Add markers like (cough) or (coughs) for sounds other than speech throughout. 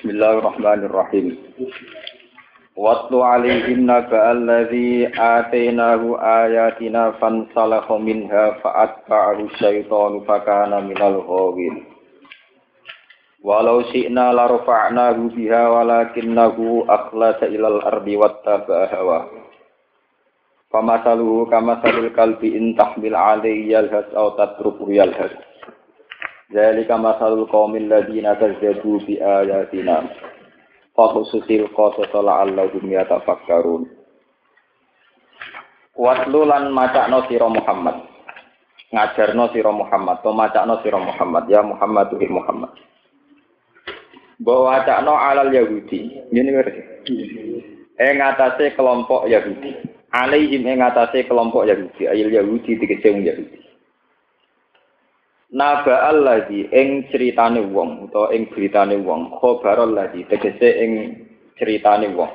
Bismillahirrahmanirrahim. Watlu alaihim naba alladhi atainahu ayatina fansalakha minha fa'atba'ahu syaitanu fakana minal ghawin. Walau syi'na la rafa'nahu biha walakinnahu akhlasa ilal ardi wattaba'a hawa. Famasaluhu kamasalil kalbi in tahmil alaihi yalhas aw tatruku yalhas. Zalika masalul qaumil ladzina kazzabu bi ayatina. Fa khususil qasas la'allahum yatafakkarun. Watlu lan macakno sira Muhammad. Ngajarno sira Muhammad, to macakno sira Muhammad, ya Muhammad tuhir Muhammad. Bahwa wacakno alal Yahudi. Ini ngerti. Ing atase kelompok Yahudi. Alaihim ing atase kelompok Yahudi, ayil Yahudi dikece Yahudi. Naba alladzi ing critane wong utawa ing beritane wong khabar alladzi tegese ing critane wong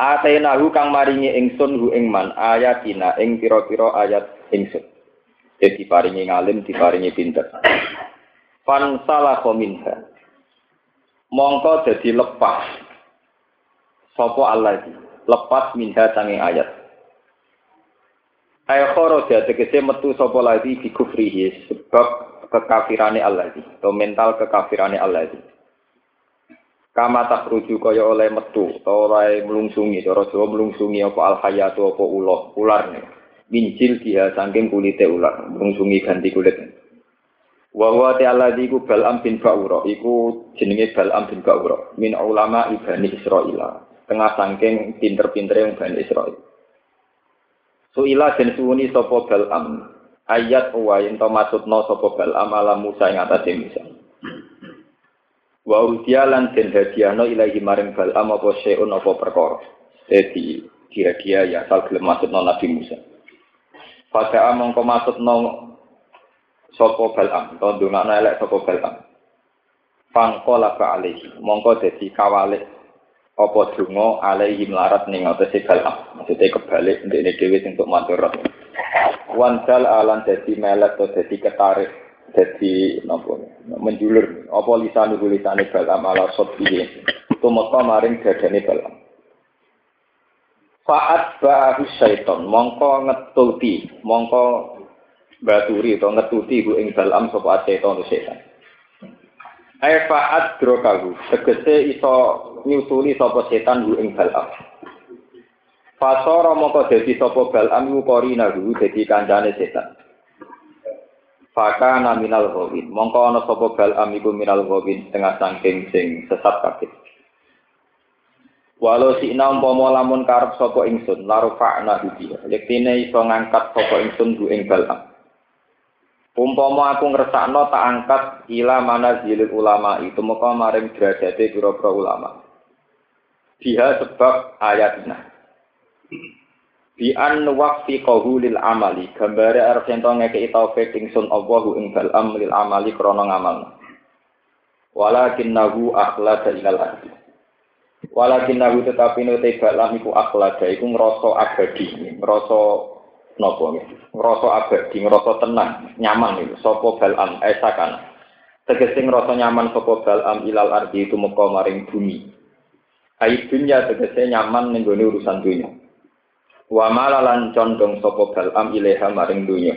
Atenahu kang maringi ingsun hu ing man ayatina ing pira-pira ayat ingsun. Jadi diparingi ngalim, diparingi pinter. Fan salah minha. Mongko dadi lepas. Sopo Allah lepas minha sanging ayat. Ayo kharaja tegese metu sapa lagi di kufrihi sebab kekafirane Allah atau mental kekafirane Allah Kama tak rujuk kaya oleh metu atau oleh melungsungi cara Jawa melungsungi apa al hayatu apa ulah ular mincil dia saking kulite ular melungsungi ganti kulit. Wa huwa ta'ala iku Bal'am bin Ba'ura iku jenenge Bal'am bin Ba'ura min ulama ibani Israil tengah saking pinter-pintere yang Bani Israil Suila den suwuni sapa Balam. Ayat wa yen to maksudna sapa Balam ala Musa ing atase Musa. Wa udia lan den hadiahno ilahi maring Balam apa seun apa perkara. Dadi kira-kira ya asal gelem maksudna Nabi Musa. Pada mongko maksudna sapa Balam, to ndongakno elek sapa Balam. Fangkola ba alaihi, mongko dadi kawalik apa donga alaihi melarat ning atase galam maksudnya kebalik ndekne dhewe sing untuk matur wansal alan dadi melek atau dadi ketarik dadi napa? Menjulur. Apa lisan lisane galam ala sotiye tumeka maring dadane galam Faat ba'ahu syaiton, mongko ngetuti, mongko baturi atau ngetuti hu ing dalam sapa syaiton setan. Aifaat drokahu, tegese iso nyusuli sapa setan hu ing balam. Fasara moko dadi sapa balam iku korina hu dadi kancane setan. Faka naminal ghawin, mongko ana sapa balam iku minal ghawin setengah sangking sing sesat kabeh. Walau si ina umpama lamun karep sapa ingsun, larufa'na bihi. Yektine iso ngangkat sapa ingsun hu ing balam. Umpama aku ngersakno tak angkat ila mana zilil ulama itu muka maring derajate pira-pira ulama. Dia sebab ayatnya. Bi an waqfi lil amali gambare arep ento ngekeki taufik ingsun Allahu ing balam lil amali krana ngamal. Walakinnahu akhlada ilal ardi. Walakinnahu tetapi nute balam iku akhlada iku ngrasa abadi, ngrasa nopo ngrasa abadi ngrasa tenang nyaman itu sapa balam esakan tegese ngrasa nyaman sapa balam ilal ardi itu muka maring bumi. Ai dunya tegese nyaman ning urusan dunya. Wa malalan condong sapa balam ilaha maring dunya.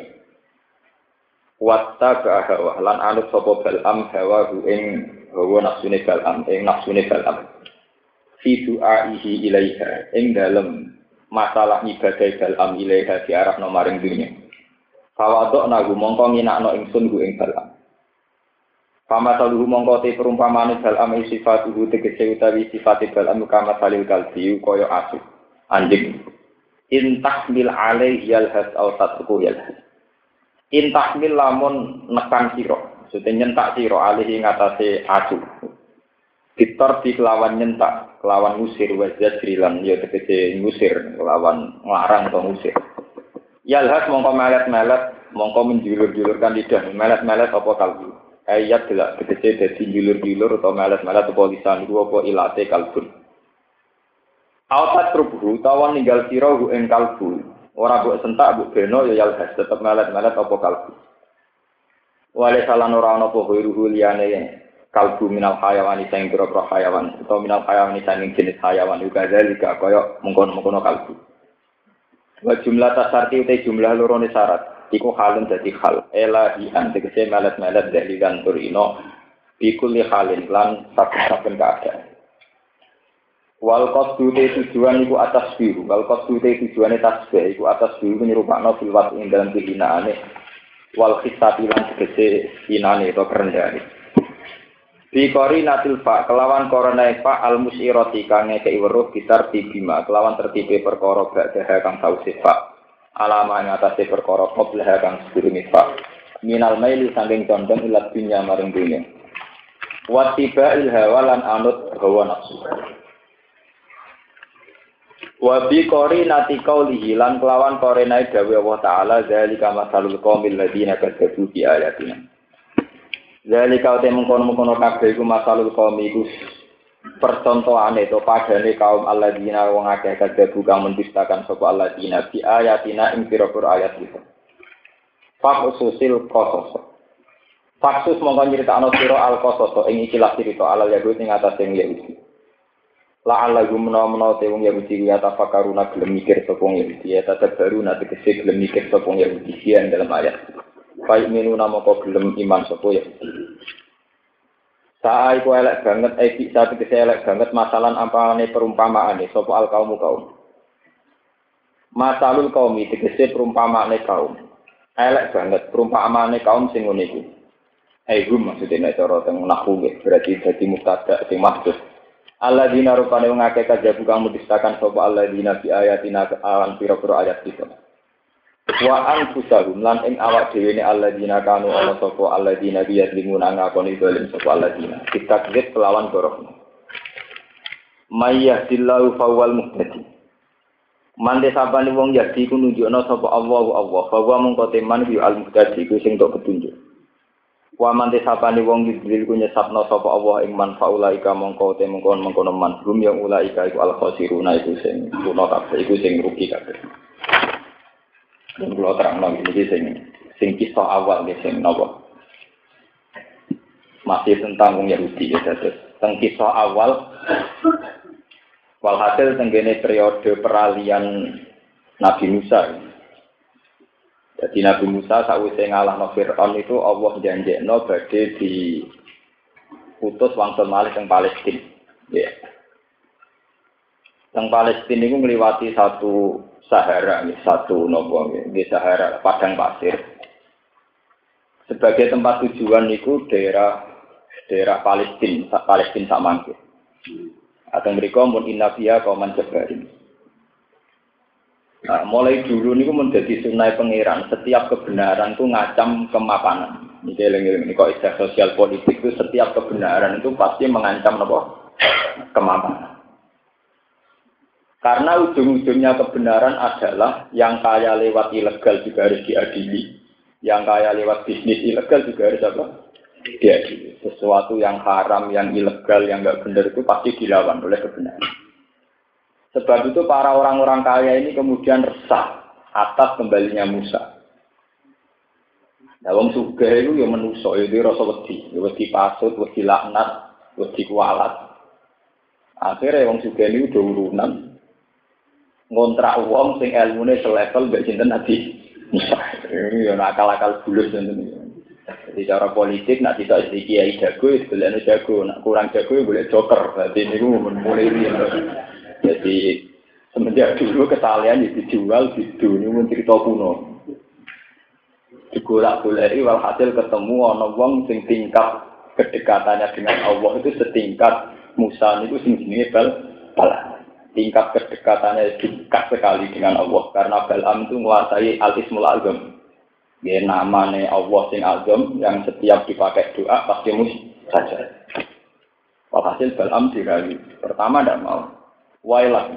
Watta hawa lan anut sapa balam hawa ing hawa nafsune balam ing nafsune balam fi du'aihi ilaiha ing dalem masalah ibadah dalam ilaiha di arah nomaring dunia. Fawadok nagu mongko nginakno ingsun gu ing dalam. Fama saluhu mongko te perumpamaan dalam sifat uhu tegese utawi sifat dalam kama salil kalbi koyo asu anjing. Intah mil alaih yalhas au tatku yalhas. Intah mil lamun nekan siro. Maksudnya nyentak siro alih ngatasi asu. Fitor di kelawan nyentak, kelawan ngusir wajah jrilan ya tegese ngusir, kelawan ngarang atau ngusir. Yalhas mongko melet-melet, mongko menjulur-julurkan lidah, melet-melet apa kalbu. Ayat delak tegese dadi julur-julur atau melet-melet apa lisan iku apa ilate kalbun. Autat rubuh tawan ninggal sira ing kalbu. Ora mbok sentak mbok beno ya yalhas tetep melet-melet apa kalbu. Wale salan ora ana apa liyane kalbu minal hayawan sing pira-pira hayawan atau minal hayawan sing jenis hayawan juga zalika kaya mengkono-mengkono kalbu. Wa jumlah tasarti utai jumlah lorone syarat iku halun dadi hal elahian tegese melet-melet dari dan turino bikuli halin lan saben-saben keadaan. Wal qasdu te tujuan iku atas biru, wal qasdu te tujuane tasbih iku atas biru nyerupakno fil ing dalam kehinaane. Wal khisati lan tegese hinane atau kerendahane. Bi natil fa kelawan korona fa al musirati kang ngekei weruh bitar tibima kelawan tertibe perkara ba'daha kang sause fa. Alama ing atase perkara qablaha kang sedurunge fa. Minal maili saking condong ilat dunya maring dunya. Wa il hawa lan anut hawa nafsu. Wa bi nati qaulihi lan kelawan korenai dawe Allah taala zalika masalul qaumil ladina kadzabu bi ayatina. Jadi kau temu mengkono-mengkono kabeh iku masalul kaum iku percontohane to padane kaum alladzina wong akeh kadhe kang mendustakan sapa alladzina bi ayatina ing ayat itu. Faksusil qasas. Faksus mongko nyritakno sira al qasas ing ikilah cerita alal yahud ing atas ing Yahudi. La ala gumna te wong Yahudi ya tafakaruna gelem mikir sapa Yahudi ya baru nanti tegese gelem mikir sapa Yahudi dalam ayat. Baik minu nama kau gelem iman sopo ya. Saya iku elek banget, eh bisa tegese elek banget masalah apa nih perumpamaan nih sopo al kaum kaum. Masalul kaum itu tegese perumpamaan kaum. Elek banget perumpamaan kaum sing ngono iku. Eh maksudnya nek cara teng nahwu berarti dadi mubtada sing maksud. Allah dina rupane wong akeh kajabu kang mudistakan sapa Allah dina bi ayatina awan pira-pira ayat kita wa anfusahum lan ing awak dhewe ne alladzina kanu ana sapa alladzina linguna ngakoni dolim sapa alladzina. Kitakzib kelawan borok dillahu fawal muhtadi. Mande sabane wong yadi ku nunjukno sapa Allah Allah bahwa mung teman bi al muhtadi ku sing tok petunjuk. Wa mante sapane wong yudlil ku nyesapno sapa Allah ing man faulaika mongko te mengkon mengkono man hum yang ulaika iku al khosiruna iku sing kuno kabeh iku sing rugi kabeh dan kalau terang lagi ini sing sing kisah awal di sing nopo? Masih tentang wong Yahudi ya terus tentang kisah awal walhasil tenggene periode peralihan Nabi Musa jadi Nabi Musa sakwise ngalahno Fir'aun itu Allah janjekno badhe di putus wangsul malih teng Palestina ya. Teng Palestina itu ngliwati satu Sahara ini satu nopo di Sahara padang pasir. Sebagai tempat tujuan itu daerah daerah Palestina, Palestina sama Atau mereka pun inafia kauman jabarin. Nah, mulai dulu ini menjadi sunai pengiran. Setiap kebenaran itu ngacam kemapanan. Ini ini kok sosial politik itu setiap kebenaran itu pasti mengancam apa? Kemapanan. Karena ujung-ujungnya kebenaran adalah yang kaya lewat ilegal juga harus diadili. Yang kaya lewat bisnis ilegal juga harus apa? Diadili. Sesuatu yang haram, yang ilegal, yang nggak benar itu pasti dilawan oleh kebenaran. Sebab itu para orang-orang kaya ini kemudian resah atas kembalinya Musa. Nah, wong suga itu ya menuso, itu rasa wedi, ya wedi pasut, wedi laknat, wedi kualat. Akhirnya wong suga ini udah urunan, ngontrak wong sing ilmune selevel mbek sinten Nabi Musa. Ini ya akal-akal bulus ngoten Jadi cara politik nak tidak jadi kiai jago, boleh jago, nak kurang jago ya boleh joker. Jadi ini mulai. Jadi semenjak dulu kesalahan itu dijual di dunia pun cerita kuno. Digolak golek walhasil ketemu ana wong sing tingkat kedekatannya dengan Allah itu setingkat Musa itu sing jenenge bal balas tingkat kedekatannya dekat sekali dengan Allah. Karena Balam itu menguasai al-ismul azam. Ya namanya Allah sing azam yang setiap dipakai doa pasti saja Walhasil Balam dirayu. Pertama tidak mau. Wailah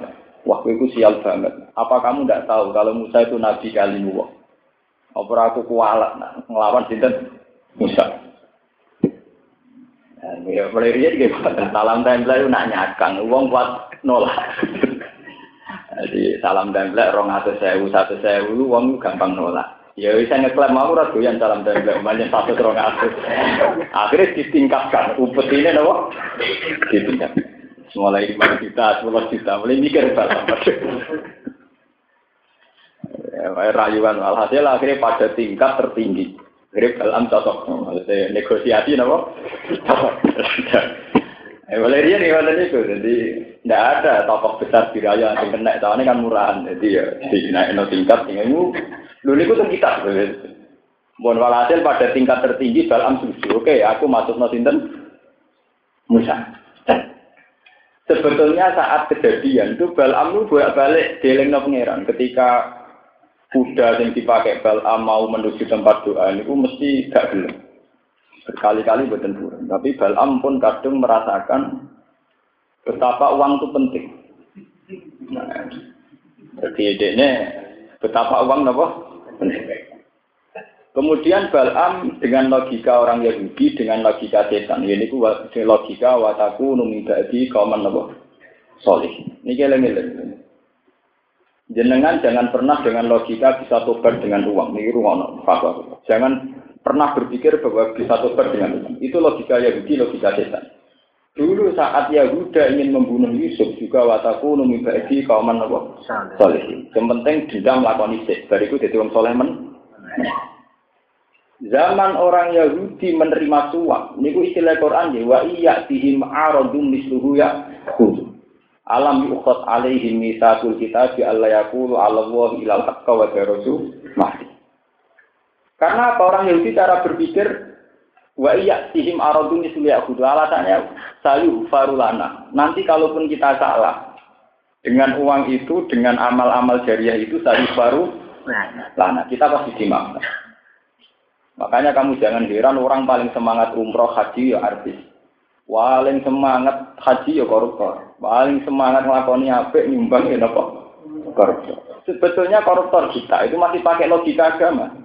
waktu itu sial banget. Apa kamu tidak tahu kalau Musa itu nabi kali Allah apa aku kualat? Nah, ngelawan sinten? Musa Ya, mulai dia juga salam tempel itu nak nyakang, uang kuat nolak. Jadi salam tempel rong atau sewu satu sewu, uang gampang nolak. Ya bisa ngeklaim mau ora doyan salam banyak satu terong atus. Akhirnya ditingkatkan upet ini nopo? Ditingkatkan. Mulai lima juta, sepuluh juta, mulai mikir salam. Ya, rayuan alhasil akhirnya pada tingkat tertinggi. Akhirnya dalam cocok, maksudnya negosiasi nopo? (laughs) Eh, boleh dia nih kalau itu, jadi tidak ada tokoh besar di raya yang kena, soalnya kan murahan, jadi ya di naik no tingkat, ini Dulu itu kan kita. Mohon walhasil pada tingkat tertinggi dalam setuju. Oke, aku masuk nosinten Musa. Sebetulnya saat kejadian itu Balam bolak balik dieling no pangeran. Ketika kuda yang dipakai Balam mau menuju tempat doa itu mesti gak belum. Berkali-kali buatan. Tapi Balam pun kadang merasakan betapa uang itu penting. Nah, jadi ini betapa uang apa? Kemudian Balam dengan logika orang Yahudi, dengan logika setan. Ini ku logika wataku numidadi kauman apa? Solih. Ini keleng Jenengan jangan pernah dengan logika bisa tobat dengan uang. Ini ruang fatwa. Jangan pernah berpikir bahwa bisa tobat dengan uang. Itu logika Yahudi, logika setan. Dulu saat Yahuda ingin membunuh Yusuf juga wataku numibadi kauman apa? Soleh. Yang penting dendam lakon isik. Bariku jadi orang soleh men. Zaman orang Yahudi menerima suap, niku istilah Quran ya wa iya tihim aradum misluhu ya Alam yukhot alaihim misakul kita bi Allah yaqulu ala Allah ilal haqqa wa rasul mahdi. Karena apa orang Yahudi cara berpikir wa iya tihim aradum misluhu ya alasannya sayu farulana. Nanti kalaupun kita salah dengan uang itu, dengan amal-amal jariah itu sayu faru lana. Kita pasti dimaafkan. Makanya kamu jangan heran orang paling semangat umroh haji ya artis. Paling semangat haji ya koruptor. Paling semangat ngelakoni apik nyumbang ya apa? Koruptor. Sebetulnya koruptor kita itu masih pakai logika agama.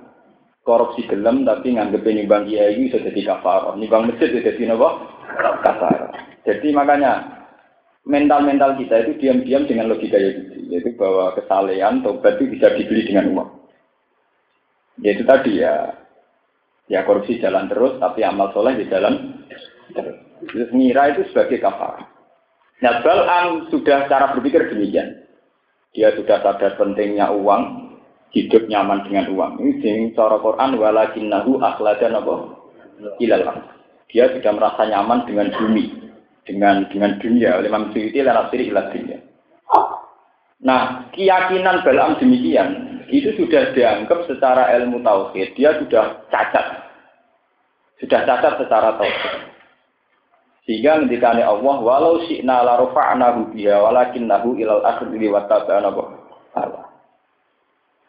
Korupsi gelem tapi nganggep nyumbang kiai sudah jadi kafar. Nyumbang masjid sudah jadi apa? Kafar. Jadi makanya mental-mental kita itu diam-diam dengan logika itu, yaitu bahwa kesalehan tobat itu bisa dibeli dengan uang. Yaitu tadi ya Ya korupsi jalan terus, tapi amal soleh di jalan terus. Ngira itu sebagai kafar. Nah, Bal'am sudah cara berpikir demikian. Dia sudah sadar pentingnya uang, hidup nyaman dengan uang. Ini sing cara Quran walakinnahu akhladan apa? Ilal Dia sudah merasa nyaman dengan bumi, dengan dengan dunia. Imam Suyuti lan asiri ilal dunia. Nah, keyakinan Bal'am demikian itu sudah dianggap secara ilmu tauhid, dia sudah cacat. Sudah cacat secara tauhid. Sehingga ketika Allah, walau syi'na la rafa'nahu biha walakinnahu ilal akhiri wa Allah.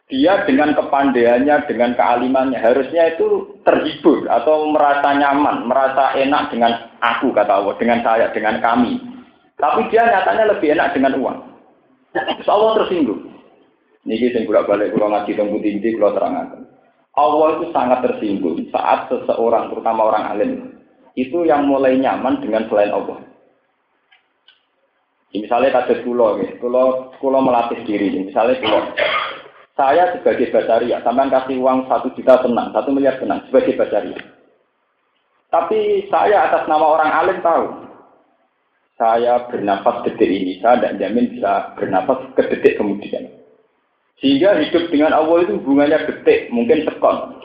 Dia dengan kepandaiannya, dengan kealimannya, harusnya itu terhibur atau merasa nyaman, merasa enak dengan aku, kata Allah, dengan saya, dengan kami. Tapi dia nyatanya lebih enak dengan uang. Terus Allah tersinggung. Niki sing kula balik kula ngaji teng putih kula terangaken. Allah itu sangat tersinggung saat seseorang, terutama orang alim, itu yang mulai nyaman dengan selain Allah. Misalnya kasus kulo, kulo, kulo melatih diri. Misalnya kulo, saya sebagai basaria, sampai kasih uang satu juta tenang, satu miliar tenang sebagai basaria. Tapi saya atas nama orang alim tahu, saya bernafas detik ini, saya tidak jamin bisa bernafas ke detik kemudian. Sehingga hidup dengan Allah itu hubungannya detik, mungkin sekon.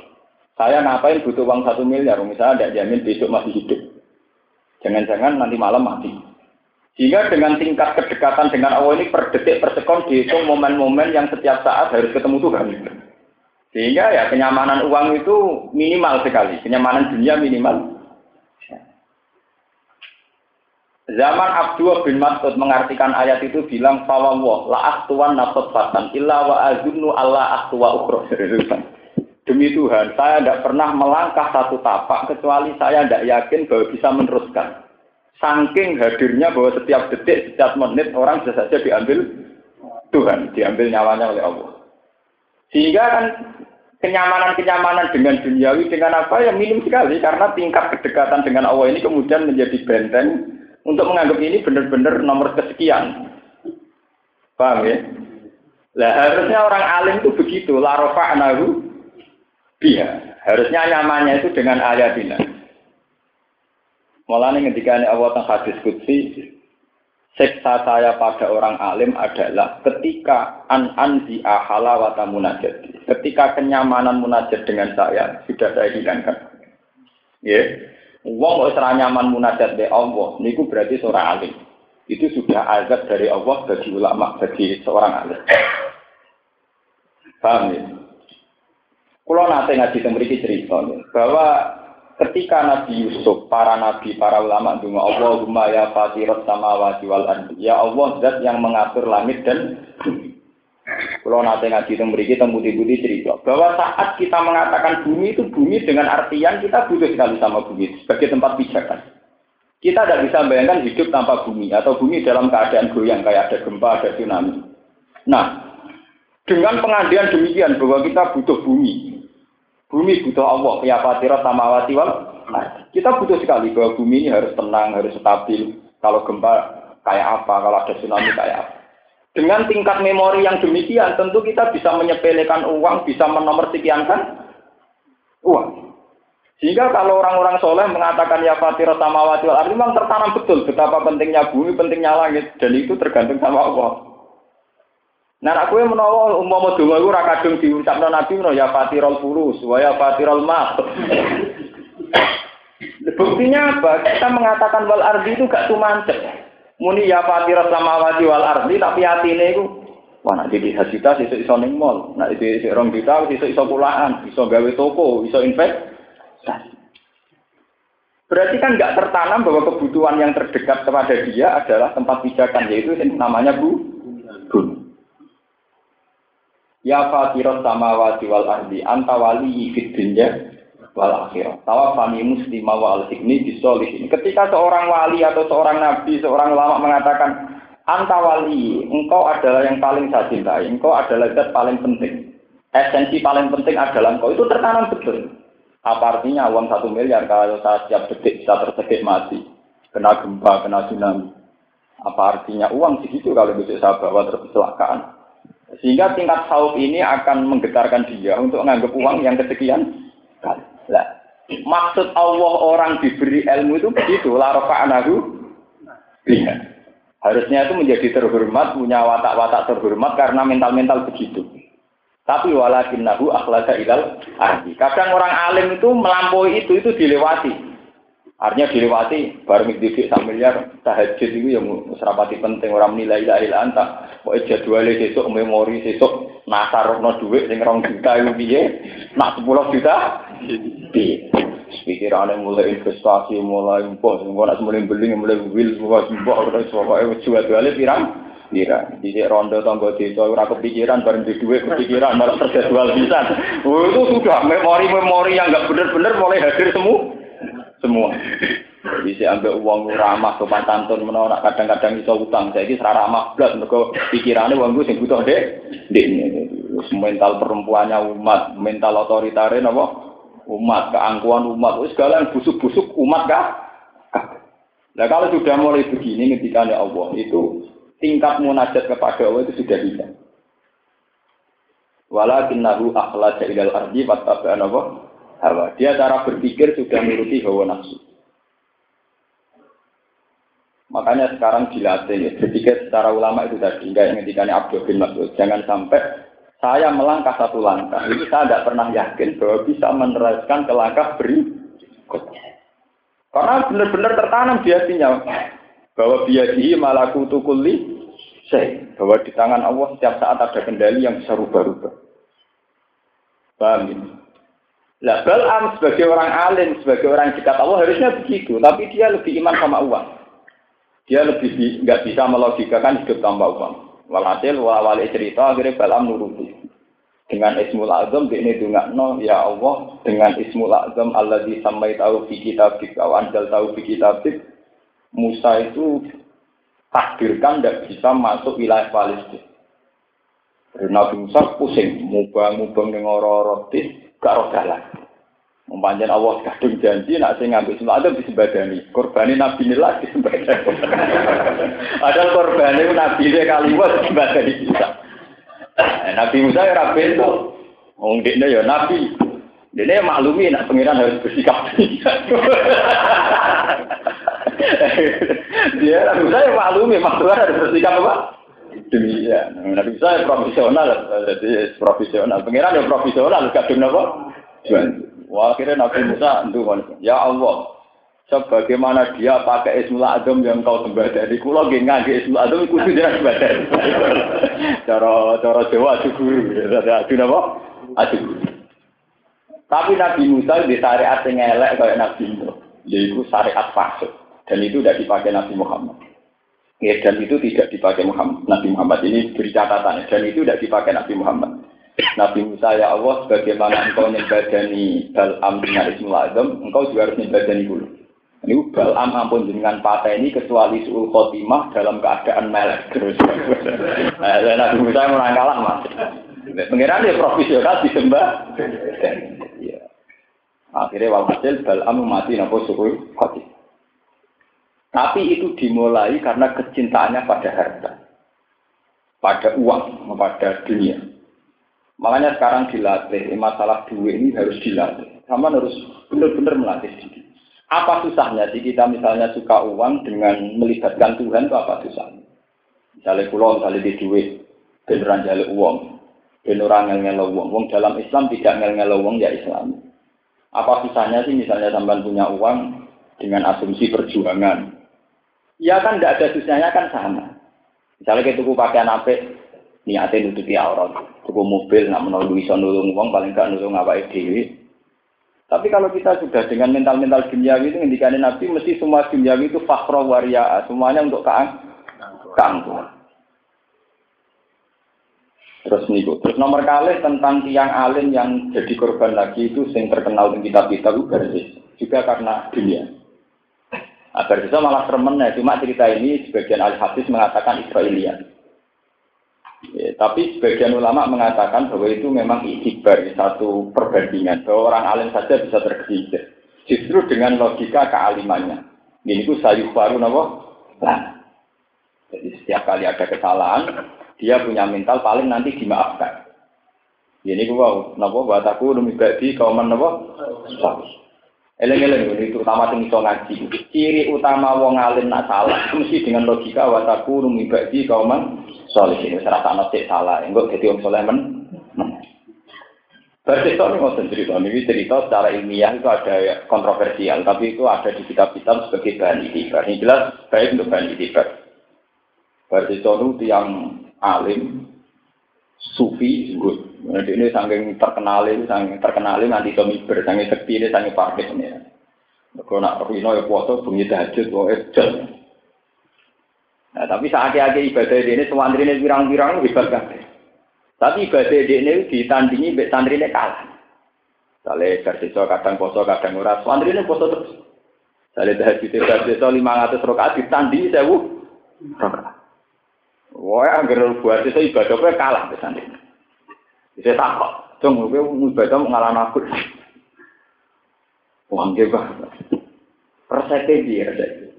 Saya ngapain butuh uang satu miliar, misalnya tidak jamin besok masih hidup. Jangan-jangan nanti malam mati. Sehingga dengan tingkat kedekatan dengan Allah ini per detik per sekon dihitung momen-momen yang setiap saat harus ketemu Tuhan. Sehingga ya kenyamanan uang itu minimal sekali, kenyamanan dunia minimal Zaman Abdullah bin Mas'ud mengartikan ayat itu bilang fawwah la ahtuwan nafsat fatan illa wa azunnu Allah ahtuwa ukhra. Demi Tuhan, saya tidak pernah melangkah satu tapak kecuali saya tidak yakin bahwa bisa meneruskan. Saking hadirnya bahwa setiap detik, setiap menit orang bisa saja diambil Tuhan, diambil nyawanya oleh Allah. Sehingga kan kenyamanan-kenyamanan dengan duniawi dengan apa yang minim sekali karena tingkat kedekatan dengan Allah ini kemudian menjadi benteng untuk menganggap ini benar-benar nomor kesekian. Paham ya? Lah harusnya orang alim itu begitu, la rafa'nahu Dia harusnya nyamannya itu dengan ayatina. Mulanya ketika Allah tentang hadis kutsi, seksa saya pada orang alim adalah ketika an anzi ahala wata munajat. Ketika kenyamanan munajat dengan saya sudah saya hilangkan. Ya. Wong kok nyaman munajat be Allah, niku berarti seorang alim. Itu sudah azab dari Allah bagi ulama, bagi seorang alim. Paham ya? Kalau nanti ngaji memiliki cerita bahwa ketika Nabi Yusuf, para nabi, para ulama dunga Allahumma ya fatirat samawati wal ardi. Ya Allah zat yang mengatur langit dan bumi. Kalau nanti ngaji memiliki temu budi cerita bahwa saat kita mengatakan bumi itu bumi dengan artian kita butuh sekali sama bumi sebagai tempat pijakan. Kita tidak bisa bayangkan hidup tanpa bumi atau bumi dalam keadaan goyang kayak ada gempa, ada tsunami. Nah, dengan pengandian demikian bahwa kita butuh bumi, bumi butuh Allah, ya fatira samawati wal nah, kita butuh sekali bahwa bumi ini harus tenang, harus stabil. Kalau gempa kayak apa, kalau ada tsunami kayak apa. Dengan tingkat memori yang demikian, tentu kita bisa menyepelekan uang, bisa menomorsekiankan uang. Sehingga kalau orang-orang soleh mengatakan ya fatira samawati wal memang tertanam betul betapa pentingnya bumi, pentingnya langit, dan itu tergantung sama Allah. Nah, aku yang menawa umpama donga iku ora kadung diucapno Nabi menawa ya fatirul furus wa ya fatirul mas. (coughs) Buktinya apa? Kita mengatakan wal ardi itu gak tumancep. Muni ya fatirul samawati wal ardi tapi atine iku wah nek di hasita iso iso ning mall, nek di rong juta iso iso pulaan, iso gawe toko, iso investasi. Berarti kan nggak tertanam bahwa kebutuhan yang terdekat kepada dia adalah tempat pijakan, yaitu namanya bu. Ya fatirat samawati wal ardi anta wali fid dunya wal akhirah. Tawafani muslima wa al hikmi bisolihin. Ketika seorang wali atau seorang nabi, seorang ulama mengatakan anta wali, engkau adalah yang paling saya cintai, engkau adalah zat paling penting. Esensi paling penting adalah engkau itu tertanam betul. Apa artinya uang satu miliar kalau saya setiap detik bisa tersedek mati, kena gempa, kena tsunami. Apa artinya uang segitu kalau bisa saya bawa terkecelakaan? Sehingga tingkat saub ini akan menggetarkan dia untuk menganggap uang yang kesekian kali. Nah, maksud Allah orang diberi ilmu itu begitu. Larofa anahu lihat. Harusnya itu menjadi terhormat, punya watak-watak terhormat karena mental-mental begitu. Tapi walakin nahu akhlaga ilal ahli. Kadang orang alim itu melampaui itu, itu dilewati. Artinya dilewati bareng didik sak miliar tahajud itu yang serapati penting orang nilai ilahi anta. Pokoke jadwale sesuk memori sesuk nasarno dhuwit sing rong juta iku piye? Nak 10 juta piye? Pikirane mulai investasi, mulai impor, engko nak mulai beli, mulai wil, mulai impor, terus pokoke jadwale pirang? Pira. Jadi rondo tangga desa ora kepikiran bareng di duit kepikiran malah terjadwal bisa. Oh, itu sudah memori-memori yang enggak benar-benar mulai hadir semua semua. Bisa ambil uang ramah sopan santun menolak kadang-kadang iso utang. Saya ini ramah belas mereka pikirannya uang gue sing butuh deh. ini mental perempuannya umat, mental otoritarin apa? Umat, keangkuhan umat, segala yang busuk-busuk umat kah? Nah kalau sudah mulai begini ketika Allah itu tingkat munajat kepada Allah itu sudah bisa. Walakinnahu akhlaja ilal ardi apa? Hawa. Dia cara berpikir sudah menuruti hawa nafsu. Makanya sekarang dilatih ya, berpikir secara ulama itu tadi, enggak yang ngendikannya Abdul bin Mas'ud. Jangan sampai saya melangkah satu langkah. Ini saya tidak pernah yakin bahwa bisa meneruskan ke langkah berikutnya. Karena benar-benar tertanam di hatinya bahwa biadihi malaku tukuli saya bahwa di tangan Allah setiap saat ada kendali yang bisa rubah-rubah. Paham ini? Lah Balam sebagai orang alim, sebagai orang dekat Allah harusnya begitu, tapi dia lebih iman sama uang. Dia lebih nggak bisa melogikakan hidup tanpa uang. Walhasil wali cerita akhirnya Balam nuruti. Dengan Ismul Azam di ini no ya Allah dengan Ismul Azam Allah disamai tahu fi kitab kau anjal tahu fi kitab Musa itu takdirkan tidak bisa masuk wilayah Palestina. Nabi Musa pusing, mubang-mubang dengan orang-orang gak roh dalan. Mempanjang Allah kadung janji nak saya ngambil semua ada disembadani. Korbani Nabi nilai disembadani. (laughs) ada korbani Nabi dia kali buat disembadani bisa. Eh, Nabi Musa ya rapi itu. Wong ya Nabi. Dia maklumi nak pengiran harus bersikap (laughs) Dia Nabi saya maklumi makhluk harus bersikap apa? Demikian. Nabi saya profesional, jadi profesional. Pengiran ya profesional, kadung apa? Wah, akhirnya Nabi Musa itu ya Allah, sebagaimana dia pakai Ismul Adem yang kau sembah dari kulo nggih ngangge Ismul Adem iku jeneng sembah (laughs) Cara cara Jawa guru, adu napa? Adu. Tapi Nabi Musa di syariat yang elek kayak Nabi Musa, yaitu syariat fasik. Dan itu tidak dipakai Nabi Muhammad. Ya, dan itu tidak dipakai Muhammad, Nabi Muhammad. Ini beri catatan. Dan itu tidak dipakai Nabi Muhammad. Nabi Musa ya Allah, bagaimana engkau nyebadani Bal'am dengan Ismul Azam, engkau juga harus nyebadani dulu. Ini Bal'am ampun dengan patah ini kecuali suul khotimah dalam keadaan melek terus. (laughs) nah, Nabi Musa merangkalan mas. Pengiran dia profesional disembah. Ya. Akhirnya walhasil Bal'am mati nopo suul khotimah. Tapi itu dimulai karena kecintaannya pada harta, pada uang, pada dunia. Makanya sekarang dilatih, masalah duit ini harus dilatih. Sama harus benar-benar melatih diri. Apa susahnya sih kita misalnya suka uang dengan melibatkan Tuhan itu apa susahnya? Misalnya pulau, misalnya di duit, beneran jalur uang, beneran ngel uang. Uang dalam Islam tidak ngel uang ya Islam. Apa susahnya sih misalnya sampai punya uang dengan asumsi perjuangan, Ya kan tidak ada susahnya kan sama. Misalnya kita tuku pakaian apa, niatnya nutupi aurat. Tuku mobil, nak menolak bisa nulung uang, paling gak nulung apa dewi. Tapi kalau kita sudah dengan mental-mental duniawi itu ngendikanin Nabi, mesti semua duniawi itu fakro waria, semuanya untuk keang, keangkuhan. Terus niku. Terus nomor kali tentang tiang alim yang jadi korban lagi itu yang terkenal di kitab-kitab itu juga karena dunia. Agar bisa malah ya. Cuma cerita ini sebagian ahli hadis mengatakan Israelian. Ya, tapi sebagian ulama mengatakan bahwa itu memang ikhtibar, satu perbandingan. Bahwa orang alim saja bisa tergelincir. Justru dengan logika kealimannya. Ini itu sayur baru nopo. Nah. Jadi setiap kali ada kesalahan, dia punya mental paling nanti dimaafkan. Ini gua nopo buat aku demi badi kauman nopo. Eleng-eleng ini terutama sing iso ngaji. Ciri utama wong alim nak salah (laughs) mesti dengan logika wa takunu mibadi kauman soleh ini serasa nasi salah. Enggak jadi wong soleh men. Berarti itu ini cerita, ini cerita secara ilmiah itu ada kontroversial, tapi itu ada di kitab-kitab sebagai bahan itibar. Ini jelas baik untuk bahan itibar. Berarti itu yang alim, sufi, good. Jadi ini saking terkenal ini, saking terkenal ini nanti kami saking sepi ini, saking parkir ini. Kalau nak Rino ya puasa bunyi tahajud, wah ejel. Nah, tapi saat-saat ibadah ini, santri ini pirang-pirang kan. Tapi ibadah ini ditandingi, santri ini kalah. Misalnya bersiswa kadang poso, kadang ora, santri ini poso terus. Misalnya tahajud bersiswa 500 rokaat ditandingi sewu rokaat. Wah, agar buat itu ibadah kalah santri ini. Saya takut, cung, gue ibadah mengalami aku. Wah, nggih, Pak. Resepnya dia resepnya.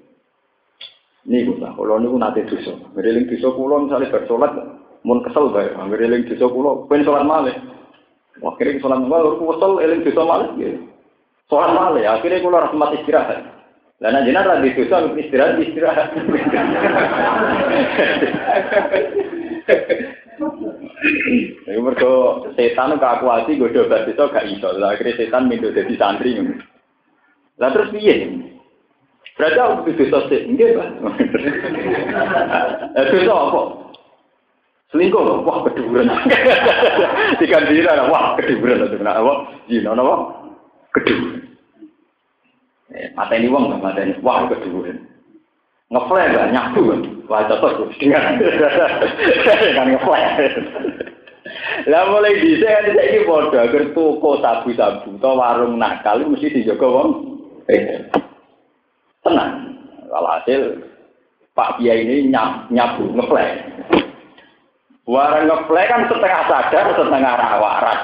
Ini gue kalau niku nate dosa. Ngeriling dosa kula misalnya bersolat, mun kesel bae. Ngeriling dosa kula, pengen sholat malih. Wah, kira sholat malih, aku kesel eling dosa malih. Sholat malih, akhirnya harus mati istirahat. Dan aja nanti di dosa istirahat istirahat. Iku mergo setan kakuati godho itu gak iso. Lah akhirnya setan minta jadi santri. Lah terus piye? Berarti aku kudu dosa sik, nggih, Pak. (laughs) Eh dosa apa? Selingkuh loh, wah keduburan. (laughs) Tiga dina, wah keduburan itu kena apa? Zina apa? Keduburan. Eh, mata ini wong, mata ini, wah keduburan. Ngeflare gak nyabu kan? Wah cocok (laughs) dengan kan ngeflare. Lah mulai bisa kan bisa ini bodoh, agar toko sabu-sabu atau warung nakal mesti dijaga wong. Eh, tenang. Kalau hasil Pak Bia ini nyab, nyabu ngeflare. Warung ngeflare kan setengah sadar, setengah waras.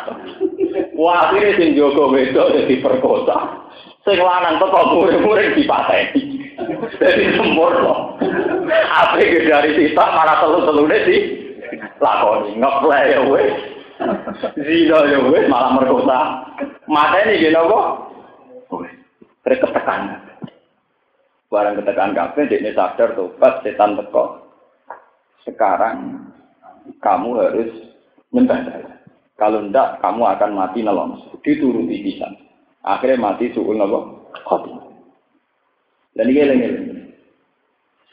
Wah, akhirnya sing Joko wedok jadi perkosa. Sing lanang teko murid-murid dipateni. Jadi sempurna. Apa dari sisa para telu-telune sih lakoni ngeplay ya wes. Zina ya wis malah merkosa. Mateni nggih napa? Wis. Ketekan. Barang ketekan kabeh dekne sadar tobat setan teko. Sekarang kamu harus nyembah saya. Kalau ndak kamu akan mati nelong. Dituruti bisa. Akhirnya mati suul napa? Khotimah. Dan ini lengi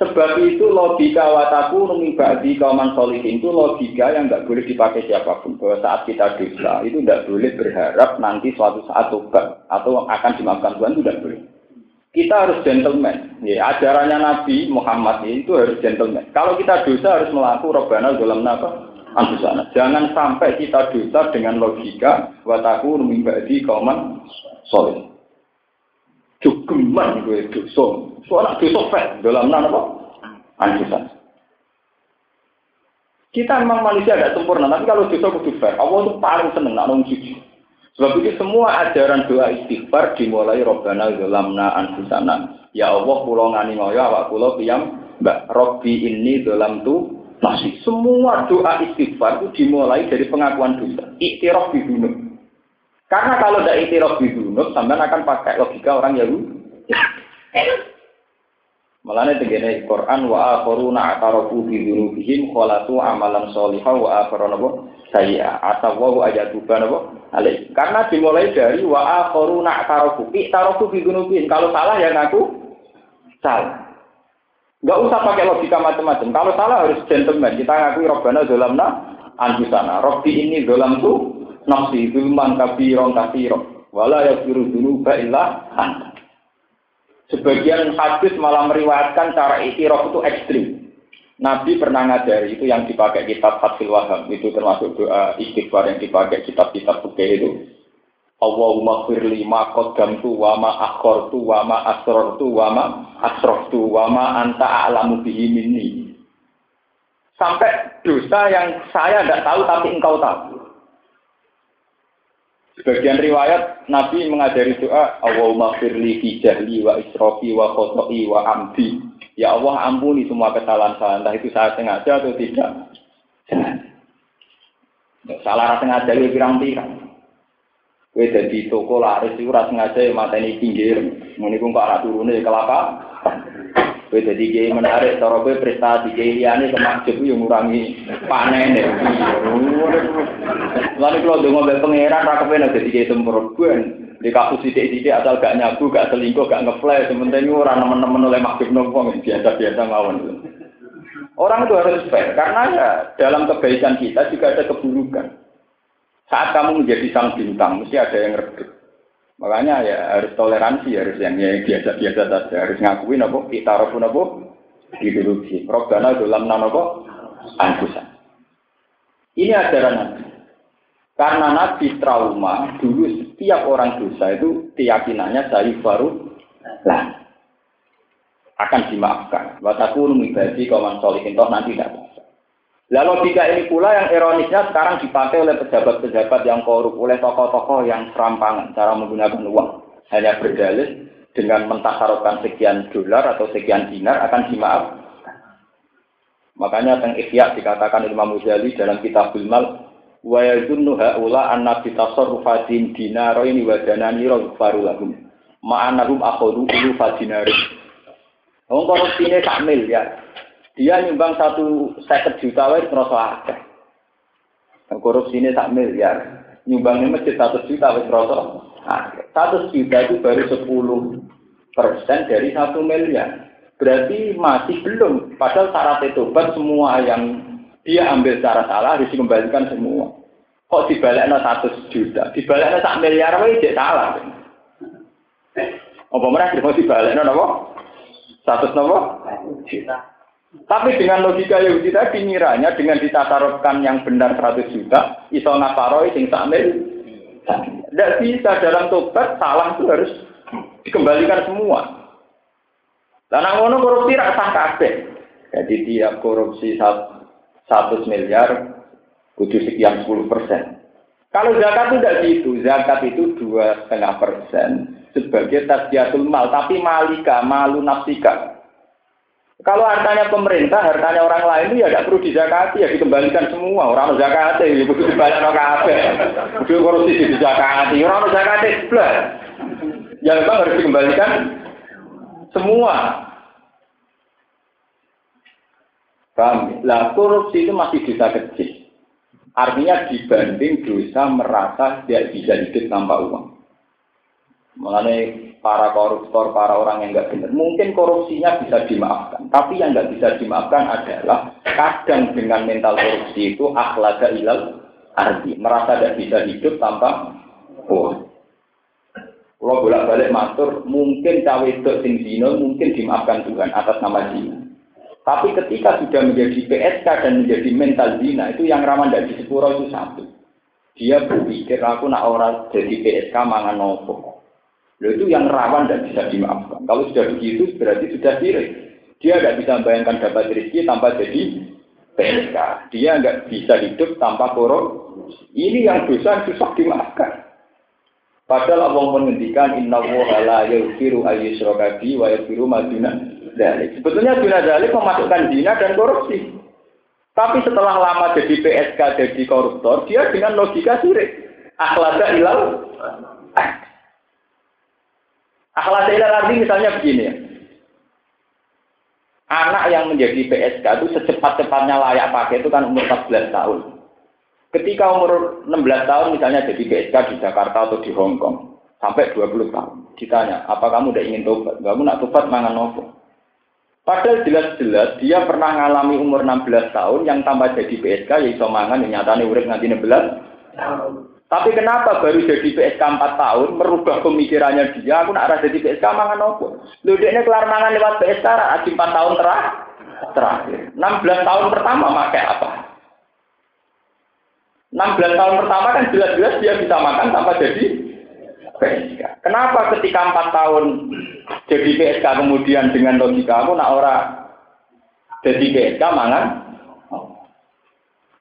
Sebab itu logika wataku ba'di kauman solihin itu logika yang nggak boleh dipakai siapa pun. Bahwa saat kita dosa itu tidak boleh berharap nanti suatu saat tobat atau akan dimaafkan Tuhan itu tidak boleh. Kita harus gentleman. Ya, ajarannya Nabi Muhammad itu harus gentleman. Kalau kita dosa harus melakukan robbana dalam apa? Anfusana. Jangan sampai kita dosa dengan logika wataku ba'di kauman solihin. Jogeman gue dosa. Soalnya dosa fat dalam apa? Anjusan. Kita memang manusia tidak sempurna, tapi kalau dosa kudu fair. Allah itu paling seneng nak jujur. Sebab itu semua ajaran doa istighfar dimulai Robbana Zolamna Anfusana. Ya Allah pulau ngani ngoyo awak pulau piyam Mbak Robbi ini dalam tu nasi. Semua doa istighfar itu dimulai dari pengakuan dosa. Iktiraf di gunung. Karena kalau tidak itiraf di dunuk, sampai akan pakai logika orang Yahudi. Malahnya tegene Quran wa akharuna atarafu bi dzunubihim khalatu amalan sholihah wa akharuna sayya atawu ayatuba napa alai. Karena dimulai dari wa akharuna atarafu tarafu bi dzunubihim. Kalau salah ya ngaku salah. Enggak usah pakai logika macam-macam. Kalau salah harus gentleman. Kita ngaku robbana zalamna anfusana. Robbi ini zalamtu nafsi zulman kabiron kabiron wala yafiru dulu illa anta. Sebagian hadis malah meriwayatkan cara itiraf itu ekstrim. Nabi pernah ngajari itu yang dipakai kitab Fathul Wahab itu termasuk doa istighfar yang dipakai kitab-kitab buku itu. Allahumma firli ma qaddamtu wa ma akhartu wa ma asrartu wa ma asraftu wa ma anta a'lamu bihi minni. Sampai dosa yang saya tidak tahu tapi engkau tahu. Sebagian riwayat Nabi mengajari doa Allahumma firli fi jahli wa israfi wa khoto'i wa amdi. Ya Allah ampuni semua kesalahan saya, entah itu saya sengaja atau tidak. Salah sengaja ya pirang-pirang. Kowe dadi toko laris iku sengaja ya mateni pinggir. Ngene ku kok ora turune kelapa. Kowe dadi kiai menarik cara kowe prestasi kiai liyane kemakjub yo ngurangi panen ya. Lalu kalau dongo mbek pangeran ra kepen dadi kiai semprot ben di kasus sithik-sithik asal gak nyabu, gak selingkuh, gak ngeflash, sementing ora nemen-nemen oleh makjub nopo biasa-biasa mawon. Orang itu harus fair karena ya dalam kebaikan kita juga ada keburukan. Saat kamu menjadi sang bintang, mesti ada yang redup. Makanya ya harus toleransi, harus yang ya, biasa-biasa saja, harus ngakuin apa kita rofun apa ideologi. Robbana dalam nama apa anfusan. Ini ajaran. Karena Nabi trauma, dulu setiap orang dosa itu keyakinannya dari baru lah akan dimaafkan. Wataku numibadi kawan solihin toh nanti tidak Lalu logika ini pula yang ironisnya sekarang dipakai oleh pejabat-pejabat yang korup, oleh tokoh-tokoh yang serampangan cara menggunakan uang. Hanya berdalih dengan mentasarufkan sekian dolar atau sekian dinar akan dimaaf. Makanya teng Ihya dikatakan Imam Muzali dalam kitab Mal wa yazunnu haula anna bi tasarrufatin dinaraini wa danani faru lahum ma'anahum akhadhu ulu. Wong korupsine miliar. Dia nyumbang satu seket juta wae terasa akeh. Korupsi ini sak miliar. Nyumbangnya masjid satu juta wes terasa akeh. Satu juta itu baru sepuluh persen dari satu miliar. Berarti masih belum. Padahal syarat tobat semua yang dia ambil secara salah harus dikembalikan semua. Kok dibaliknya satu juta? Dibaliknya sak miliar wae jadi salah. Apa mereka mau dibaliknya apa? Satu apa? Juta. Tapi dengan logika Yahudi tadi ngiranya dengan ditatarotkan yang benar 100 juta, iso ngaparoi sing samil. Tidak bisa dalam tobat salah itu harus dikembalikan semua. Dan ngono korupsi rasa kabeh. Jadi tiap korupsi satu miliar kudu sekian 10 persen. Kalau zakat itu tidak gitu, zakat itu dua setengah persen sebagai tasbiatul mal, tapi malika, malu nafsika. Kalau hartanya pemerintah, hartanya orang lain itu ya tidak perlu dizakati, ya dikembalikan semua. Orang zakati, ya perlu dibalik orang kafe. Kudu korupsi di zakati, orang zakati sebelah. Ya memang harus dikembalikan semua. Paham? Lah korupsi itu masih dosa kecil. Artinya dibanding dosa merasa tidak bisa hidup tanpa uang. Mengenai para koruptor, para orang yang nggak benar, mungkin korupsinya bisa dimaafkan. Tapi yang nggak bisa dimaafkan adalah kadang dengan mental korupsi itu akhlaga ilal arti merasa tidak bisa hidup tanpa uang. Kalau bolak-balik matur, mungkin cawe itu sing mungkin dimaafkan Tuhan atas nama zina. Tapi ketika sudah menjadi PSK dan menjadi mental zina, itu yang rawan dari sepuro itu satu. Dia berpikir, aku nak orang jadi PSK mangan nopo. Loh itu yang rawan dan bisa dimaafkan. Kalau sudah begitu berarti sudah sirik. Dia tidak bisa membayangkan dapat rezeki tanpa jadi PSK. Dia nggak bisa hidup tanpa korup. Ini yang dosa susah dimaafkan. Padahal Allah menghentikan inna woha la yaghfiru ayyushraka bi wa yaghfiru maduna dalik. Sebetulnya duna dalik memasukkan zina dan korupsi. Tapi setelah lama jadi PSK jadi koruptor, dia dengan logika sirik. Akhlaka ilal Akhlak arti misalnya begini ya. Anak yang menjadi PSK itu secepat-cepatnya layak pakai itu kan umur 14 tahun. Ketika umur 16 tahun misalnya jadi PSK di Jakarta atau di Hong Kong sampai 20 tahun. Ditanya, apa kamu udah ingin tobat? Kamu nak tobat mangan nopo? Padahal jelas-jelas dia pernah ngalami umur 16 tahun yang tambah jadi PSK ya iso mangan yang nyatanya urip nganti 16 tahun. Tapi kenapa baru jadi PSK 4 tahun merubah pemikirannya dia? Aku nak jadi PSK mangan nopo. Lu dia kelar mangan lewat PSK lagi 4 tahun terakhir. Terakhir. 16 tahun pertama pakai apa? 16 tahun pertama kan jelas-jelas dia bisa makan tanpa jadi PSK. Kenapa ketika 4 tahun jadi PSK kemudian dengan logika aku nak ora jadi PSK mangan?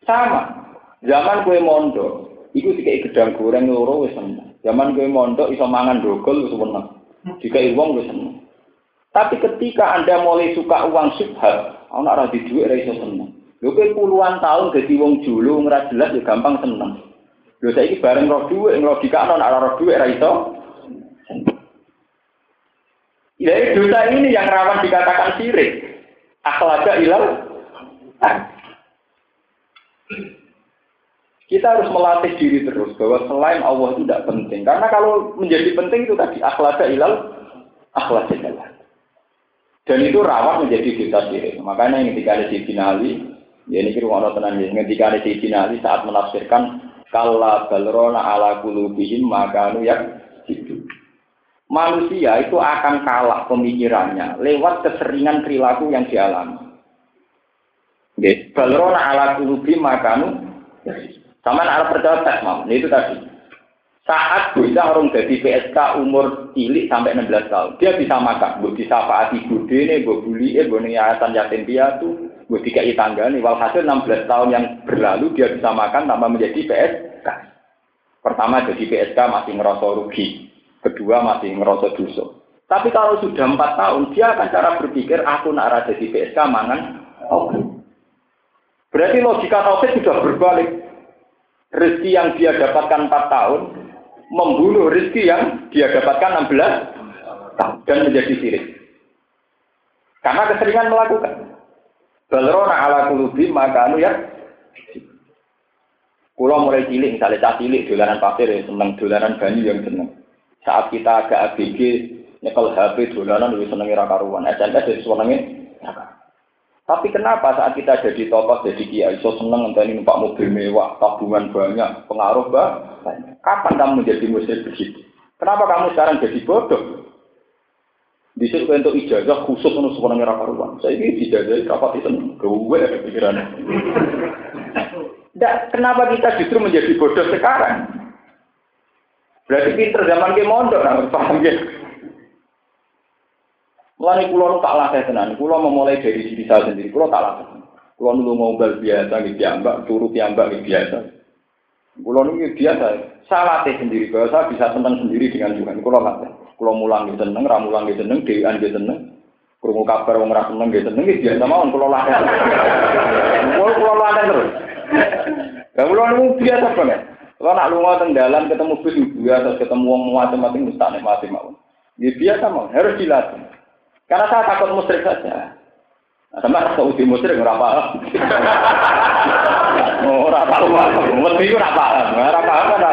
Sama. Zaman kue mondok, Iku dikai gedang goreng loro wis seneng. Zaman kowe mondok iso mangan dogol wis seneng. Dikai wong wis seneng. Tapi ketika Anda mulai suka uang subhat, ana ora di dhuwit ora iso seneng. Lho kowe puluhan tahun dadi wong julu ora jelas ya gampang seneng. Lho saiki bareng roh dhuwit logika ana ora roh dhuwit ora iso. Ya dosa ini yang rawan dikatakan sirik. Akhlaga ilal. Kita harus melatih diri terus bahwa selain Allah itu tidak penting. Karena kalau menjadi penting itu tadi akhlak ilal akhlak ilal. Dan itu rawan menjadi dosa syirik. Makanya yang ketika ada di finali, ya ini kira orang tenang ya, ketika ada di finali saat menafsirkan kalla balrona ala kulubihim maka anu ya itu. Manusia itu akan kalah pemikirannya lewat keseringan perilaku yang dialami. Balrona ala kulubihim maka anu ya sama anak percaya tes mam, itu tadi. Saat bisa orang jadi PSK umur cilik sampai 16 tahun, dia bisa makan, bu bisa faati bude nih, bu buli, bu yayasan yatim piatu, bu tiga tangga nih. Walhasil 16 tahun yang berlalu dia bisa makan tanpa menjadi PSK. Pertama jadi PSK masih ngerasa rugi, kedua masih ngerasa dosa. Tapi kalau sudah empat tahun, dia akan cara berpikir, aku nak jadi PSK mangan, oke. Berarti logika tauhid sudah berbalik rezeki yang dia dapatkan 4 tahun membunuh rezeki yang dia dapatkan 16 tahun dan menjadi sirik. Karena keseringan melakukan. Balrona ala kulubi maka anu ya. Kulo mulai cilik, misalnya cah cilik, dolanan pasir ya, seneng dolanan banyu yang seneng. Saat kita agak ABG, nyekel HP, dolanan lebih seneng ira karuan. SMS jadi senengnya tapi kenapa saat kita jadi tokoh, jadi kiai, so seneng entah numpak mobil mewah, tabungan banyak, pengaruh banyak. Kapan kamu menjadi muslim begitu? Kenapa kamu sekarang jadi bodoh? Bisa untuk ijazah khusus untuk seorang yang karuan. Saya ini ijazah dapat itu gue pikiran. Tidak, kenapa kita justru menjadi bodoh sekarang? Berarti pinter zaman ke mondok, nah, paham ya? Mulai pulau tak latih tenan, pulau memulai dari diri saya sendiri, pulau tak latih. Pulau dulu mau biasa, gitu piambak, turu piambak, gitu biasa. Pulau ini biasa, saya latih sendiri, bahwa saya bisa senang sendiri dengan Tuhan. Pulau latih, pulau mulang gitu seneng, ramulang gitu seneng, dewan gitu seneng. Krungu kabar wong ora seneng nggih seneng nggih biasa mawon kula laten. Kula kula laten terus. Lah kula niku biasa banget. Kalau nak lunga teng dalan ketemu bis biasa ketemu wong macam-macam mesti nikmati mawon. Ya biasa mawon, harus dilatih. Karena saya takut musyrik saja. Nah, sama rasa uji musyrik ora (laughs) paham. Oh, ora paham. Mesti ora paham. Ora paham ora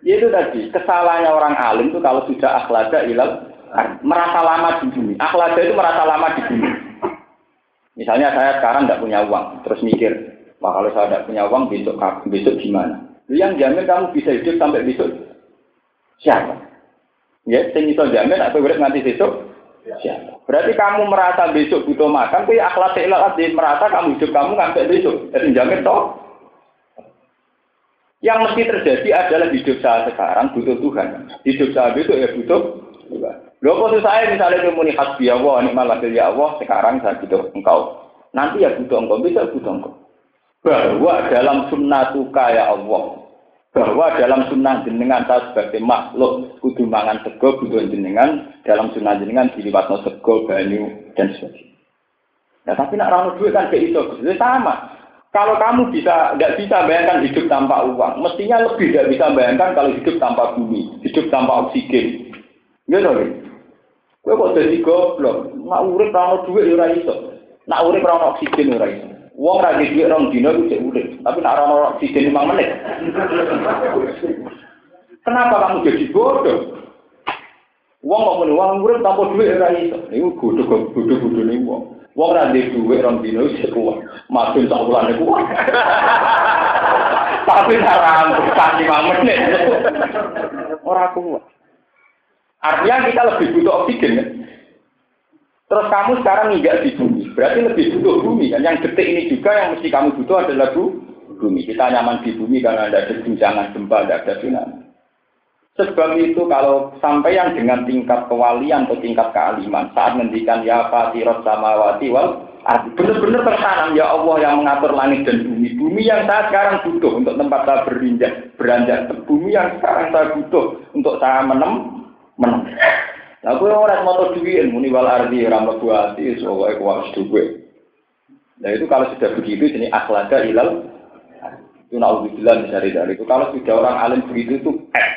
itu tadi, kesalahannya orang alim itu kalau sudah akhlada ilal merasa lama di bumi. Akhlada itu merasa lama di bumi. Misalnya saya sekarang tidak punya uang, terus mikir, wah kalau saya tidak punya uang besok besok gimana? Yang jamin kamu bisa hidup sampai besok siapa? Ya, sing iso jamin atau urip nganti besok siapa? Berarti kamu merasa besok butuh makan, kuwi akhlak ilal merasa kamu hidup kamu sampai besok. Jadi jamin toh yang mesti terjadi adalah hidup saya sekarang butuh Tuhan. Hidup saya itu ya butuh Tuhan. Loh kok saya misalnya muni hasbi Allah, ini malah ya Allah, sekarang saya butuh engkau. Nanti ya butuh engkau, bisa butuh engkau. Bahwa dalam sunnah tuka ya Allah, bahwa dalam sunnah jenengan saya sebagai makhluk mangan sego butuh jenengan dalam sunnah jenengan diliwatno sego banyu dan sebagainya. Nah tapi nak rano duit kan kayak itu, sama. Kalau kamu bisa nggak bisa bayangkan hidup tanpa uang, mestinya lebih tidak bisa bayangkan kalau hidup tanpa bumi, hidup tanpa oksigen. Gitu nih. Gue kok jadi goblok, nak urip rano duit ya ora iso. Nak urip rano oksigen ya ora iso. Wong ra duit rong dino cek urip, tapi nak rano oksigen 5 menit. Kenapa kamu jadi bodoh? Wong kok muni wong urip tanpa ya ora iso. Iku bodoh-bodoh nih wong. Wong ra ndek dhuwit rong dino wis kuat. Makin sak wulane kuat. (laughs) Tapi ora ampuh lima menit. Ora kuat. Artinya kita lebih butuh oksigen kan? Terus kamu sekarang nggak di bumi, berarti lebih butuh bumi kan? Yang detik ini juga yang mesti kamu butuh adalah bumi. Kita nyaman di bumi karena ada guncangan gempa, ada tsunami. Sebab itu kalau sampai yang dengan tingkat kewalian atau tingkat kealiman saat mendikan ya fatirot samawati wal benar-benar tertanam ya Allah yang mengatur langit dan bumi. Bumi yang saya sekarang butuh untuk tempat saya berinjak, beranjak. Bumi yang sekarang saya butuh untuk saya menem, menem. Gue orang mau duit, muni wal ardi ramah buati, soalnya gue harus duit. Nah itu kalau sudah begitu, ini akhlada ilal. Itu misalnya dari itu. Kalau sudah orang alim begitu itu eh,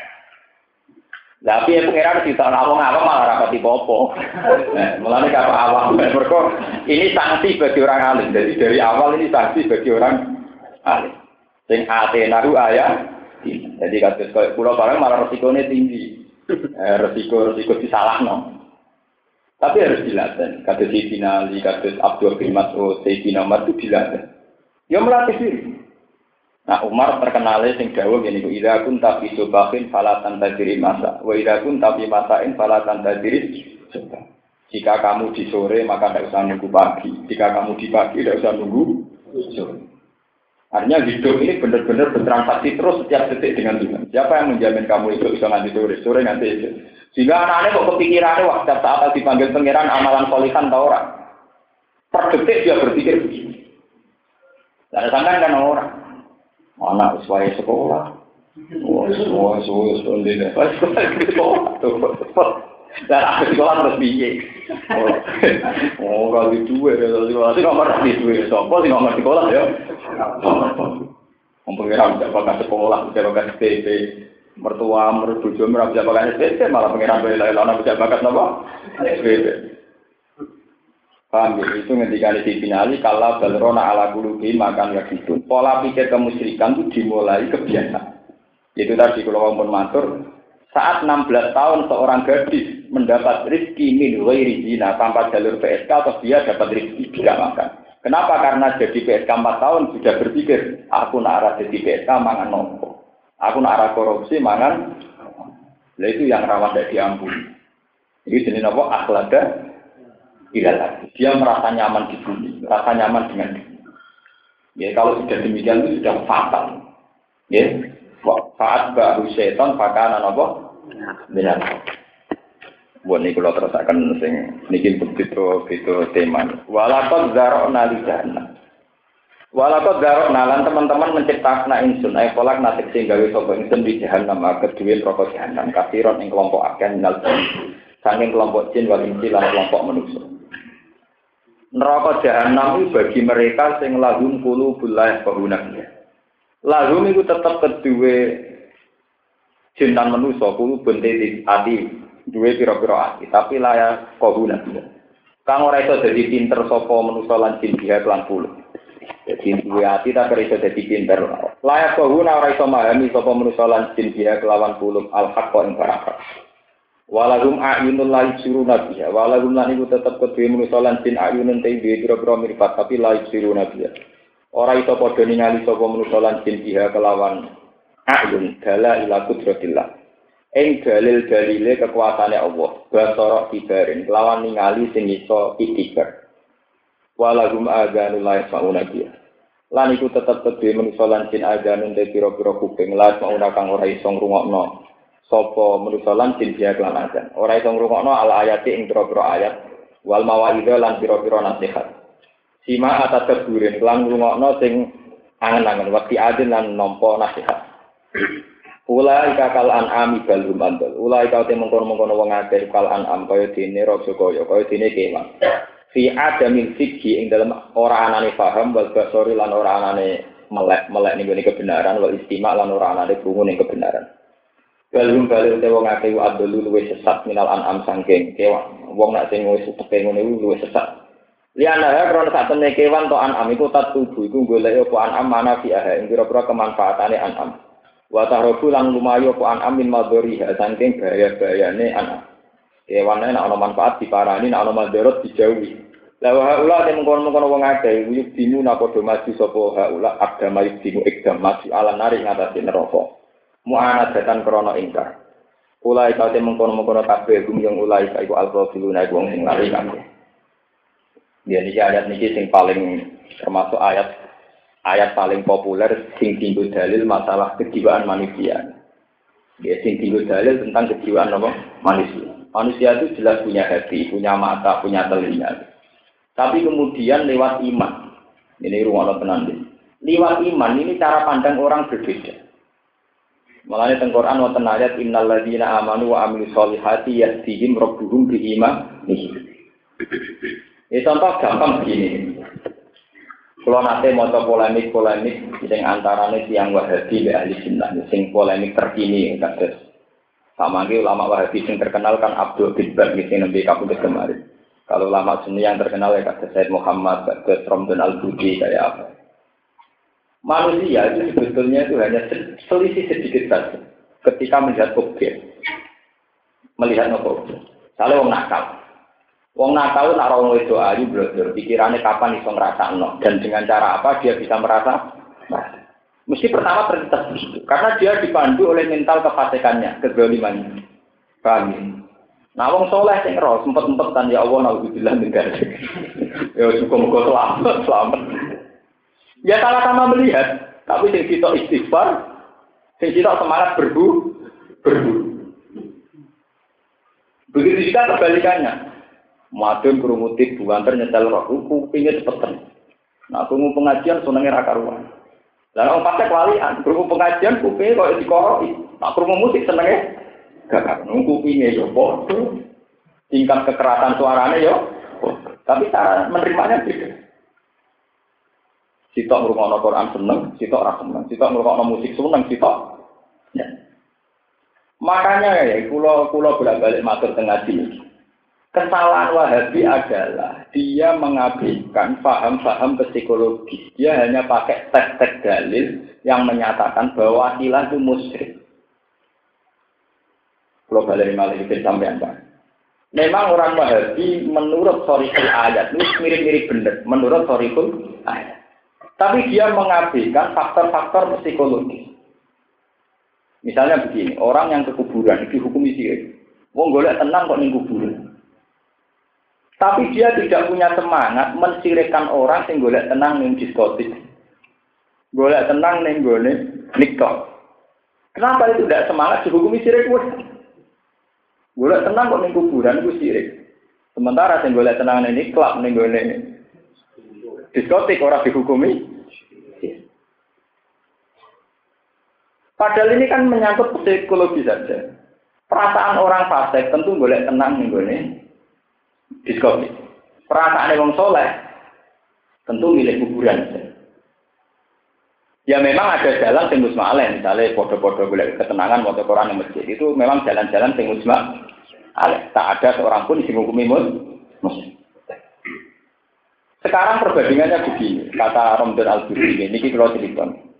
tapi ya pengiran di tahun awang awang malah rapati popo. (laughs) Mulai kata awang mereka ini sanksi bagi orang alim. Jadi dari awal ini sanksi bagi orang alim. Sing ate naru ayah. Jadi kasus kayak pulau barang malah resikonya tinggi. Eh, resiko resiko disalah no. Tapi harus dilatih. Kasus Sayyidina Ali, kasus Abdul bin Mas'ud, Sayyidina Umar itu dilatih. Ya melatih diri. Nah Umar terkenalnya sing dawuh ngene iku ida kun tapi subahin falatan tadiri masa wa ida kun tapi masain falatan tadiri Jika kamu di sore maka tidak usah nunggu pagi. Jika kamu di pagi tidak usah nunggu sore. Artinya hidup ini benar-benar bertransaksi terus setiap detik dengan Tuhan. Siapa yang menjamin kamu itu bisa nanti sore, sore nanti itu. Sehingga anak-anaknya kok kepikirannya waktu saat dipanggil pangeran amalan solihan tau orang. Per detik dia berpikir begini. Dan sampai kan orang. Anak sesuai sekolah. Oh, semua semua sekolah sekolah. Terus biye. Oh, kalau di dua ya, kalau di sekolah nomor di dua. Sopo sih nomor sekolah ya. Pengiran bisa pakai sekolah, bisa pakai SPP. Mertua, mertua bisa pakai SPP, malah pengiran bela-bela bisa pakai apa? SPP. Paham ya? Itu ketika di finali kalau balrona ala kulubi makan ya gitu. Pola pikir kemusyrikan itu dimulai kebiasaan. Itu tadi kalau pun matur, saat 16 tahun seorang gadis mendapat rezeki min ghairi zina tanpa jalur PSK atau dia dapat rezeki tidak makan. Kenapa? Karena jadi PSK 4 tahun sudah berpikir, aku nak arah jadi PSK mangan nopo. Aku nak arah korupsi mangan. Itu yang rawan tidak diampuni. Ini jenis apa? Akhlada tidak lagi. Dia merasa nyaman di bumi, merasa nyaman dengan bumi. Ya, kalau sudah demikian itu sudah fatal. Ya, saat baru setan pakaian apa? Benar. Buat ini kalau terus akan sing niki begitu begitu tema. Walakot zarok nali jahannam. Walakot zarok nalan teman-teman menciptakan insun. Ayo kolak nasib sehingga sopo insun di jahannam. Kedua rokok jahannam. Kafiron yang kelompok akan minal saking kelompok jin wal insi kelompok manusia. Neraka jahanam itu bagi mereka sing lahum kulu bulah bahunaknya. Lahum itu tetap kedua jintan manusia kulu bentik ati dua piro-piro ati tapi layak bahunaknya. Kang ora iso dadi pinter sapa manusa lan jin dia kelan puluh. Jadi dua hati tak iso dadi pinter. Layak bahuna ora iso memahami sapa manusa lan jin dia kelawan puluh al-haqqa ing. Walagum ayunul lahi siru nabiya. Walagum lan iku tetep kedue manusa lan jin ayunun te duwe pira-pira mripat tapi lahi siru nabiya. Ora iso padha ningali sapa manusa lan jin biha kelawan ayun dala ila kudratillah. Ing dalil dalile kekuasaane Allah. Basara kibarin kelawan ningali sing iso itibar. Walagum aganul lahi sauna biya. Lan iku tetep kedue manusa lan jin aganun te pira-pira kuping lan sauna kang ora iso ngrungokno sapa manusa lan jin dia kelan azan. Ora iso ngrungokno ala ayati ing pira-pira ayat wal mawaidha lan pira-pira nasihat. Sima atas keburin kelan ngrungokno sing angen-angen waktu adin lan nampa nasihat. Ula ika kal an'ami balhum andal. Ula ika te mengkono-mengkono wong akeh kal an'am kaya dene raja kaya kaya dene kewan. Fi adamil fikhi ing dalam ora anane paham wal basori lan ora anane melek melek ning kebenaran wal istima lan ora anane krungu ning kebenaran. Balum balik te wong akeh adolu luwe sesat minal an'am sangking kewan. Wong nak sing wis teke ngene luwe sesat. Liana ya krono sak temne kewan to an'am iku tat tubuh iku golek apa an'am mana fi aha ing pira-pira kemanfaatane an'am. Wa tahrobu lang lumayu apa an'am min madhariha sangking bahaya-bahayane an'am. Kewane nek ana manfaat diparani nek ana madharat dijauhi. Lah wa haula te mengkono-mengkono wong akeh yuk dimu napa do maju sapa haula agama dimu ikdam maju ala nari ngatasi neraka mu'anat datan krono ingkar. Ulai kau temung kono mengkono kabeh gum yang ulai kau iku alfa filuna iku wong sing lari kabeh. Dia niki ayat niki sing paling termasuk ayat ayat paling populer sing tinggu dalil masalah kejiwaan manusia. Dia sing tinggu dalil tentang kejiwaan apa? Manusia. Manusia itu jelas punya hati, punya mata, punya telinga. Tapi kemudian lewat iman, ini ruang tenan Lewat iman ini cara pandang orang berbeda. Mulane teng Quran wonten ayat innal ladzina amanu wa amilus solihati yahdihim rabbuhum bi iman. Ini contoh gampang begini. Kalau nanti mau polemik-polemik sing antarane tiang Wahabi be ahli sunnah, sing polemik terkini kados sama ulama Wahabi sing terkenal kan Abdul bin Baz sing nembe kapundhut kemarin. Kalau ulama sunni yang terkenal ya kados Said Muhammad, kados Romdon Al-Budi kayak apa manusia itu sebetulnya itu hanya selisih sedikit saja ketika melihat objek. Melihat nopo objek? Kalau wong nakal. Wong nakal nak orang itu ayu belajar pikirannya kapan iso ngerasa no dan dengan cara apa dia bisa merasa? Nah, mesti pertama terlintas karena dia dipandu oleh mental kefasikannya kezalimannya ya? Nah, wong soleh sing roh sempet-sempet kan ya Allah naudzubillah min (laughs) Ya cukup muga selamat, selamat. Ya sama-sama melihat, tapi sing kita istighfar, sing kita semangat berbu, berbu. Begitu juga kebalikannya. Madun kerumutik buanter nyetel roh, kupingnya cepeten. Nah, krungu pengajian senengnya raka ruang. Dan orang pasek walian, krungu pengajian kupingnya kok dikoroi. Nah, krungu musik senengnya gak nunggu kupingnya yo bodoh. Tingkat kekerasan suaranya yo, tapi cara menerimanya beda. Sitok ngrungokno Quran seneng, sitok ora seneng. Sitok ngrungokno musik seneng, sitok ya. Makanya ya, kulo kulo bolak-balik matur tengah sini. Kesalahan Wahabi adalah dia mengabaikan paham-paham psikologi. Dia hanya pakai tek-tek dalil yang menyatakan bahwa ilah itu musyrik. Kulo balik malah itu sampai apa? Memang orang Wahabi menurut sorikul ayat ini mirip-mirip benar. Menurut sorikul ayat. Tapi dia mengabaikan faktor-faktor psikologis. Misalnya begini, orang yang ke kuburan dihukumi sirik. Wong golek tenang kok ning kuburan. Tapi dia tidak punya semangat mensirikan orang sing golek tenang ning diskotik. Golek tenang ning gone nikah. Kenapa itu tidak semangat dihukumi sirik wes? Golek tenang kok ning kuburan itu sirik. Sementara sing golek tenang ning klub ning gone diskotik orang dihukumi. Padahal ini kan menyangkut psikologi saja. Perasaan orang fasik tentu boleh tenang nih gue diskotik. Perasaan orang soleh tentu milik kuburan. Ya memang ada jalan sing musma'alen, misalnya foto-foto boleh ketenangan foto Quran di masjid itu memang jalan-jalan sing musma'alen. Tak ada seorang pun di hukumi. Sekarang perbandingannya begini, kata Romdon Al-Buri ini, ini kalau cerita.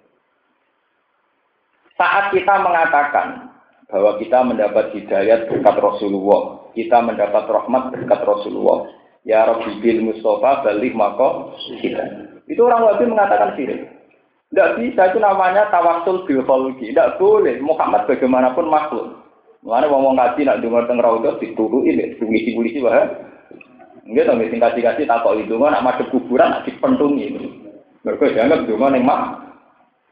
Saat kita mengatakan bahwa kita mendapat hidayat berkat Rasulullah, kita mendapat rahmat berkat Rasulullah, ya Rabbi bil Mustafa balik maka kita. Itu orang wajib mengatakan sirik. Tidak bisa, itu namanya tawasul kholqi. Tidak boleh. Muhammad bagaimanapun makhluk. Mana ngomong ngaji nak dengar teng raudhah ini, polisi-polisi wah. Enggak tahu sing kasih tak kok itu nak madhep kuburan nak dipentungi. Mereka dianggap ning mak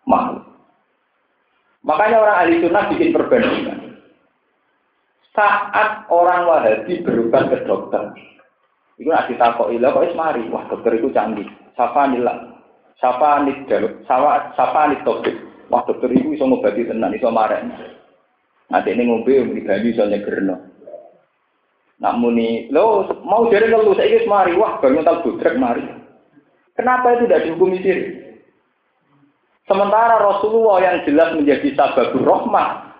makhluk. Makanya orang ahli sunnah bikin perbandingan. Saat orang Wahabi berubah ke dokter, itu nanti takut ilah kok ismari, wah dokter itu canggih. Siapa nilai? Sapa nih sapa sapa nih. Wah dokter ibu iso ngobati tenan, iso marah. Nanti ini ngombe di banyu iso nyegerno. Nak muni, lo mau jadi ngeluh saya ini mari, wah baru tal budrek mari. Kenapa itu tidak dihukumi siri? Sementara Rasulullah yang jelas menjadi sababur rahmah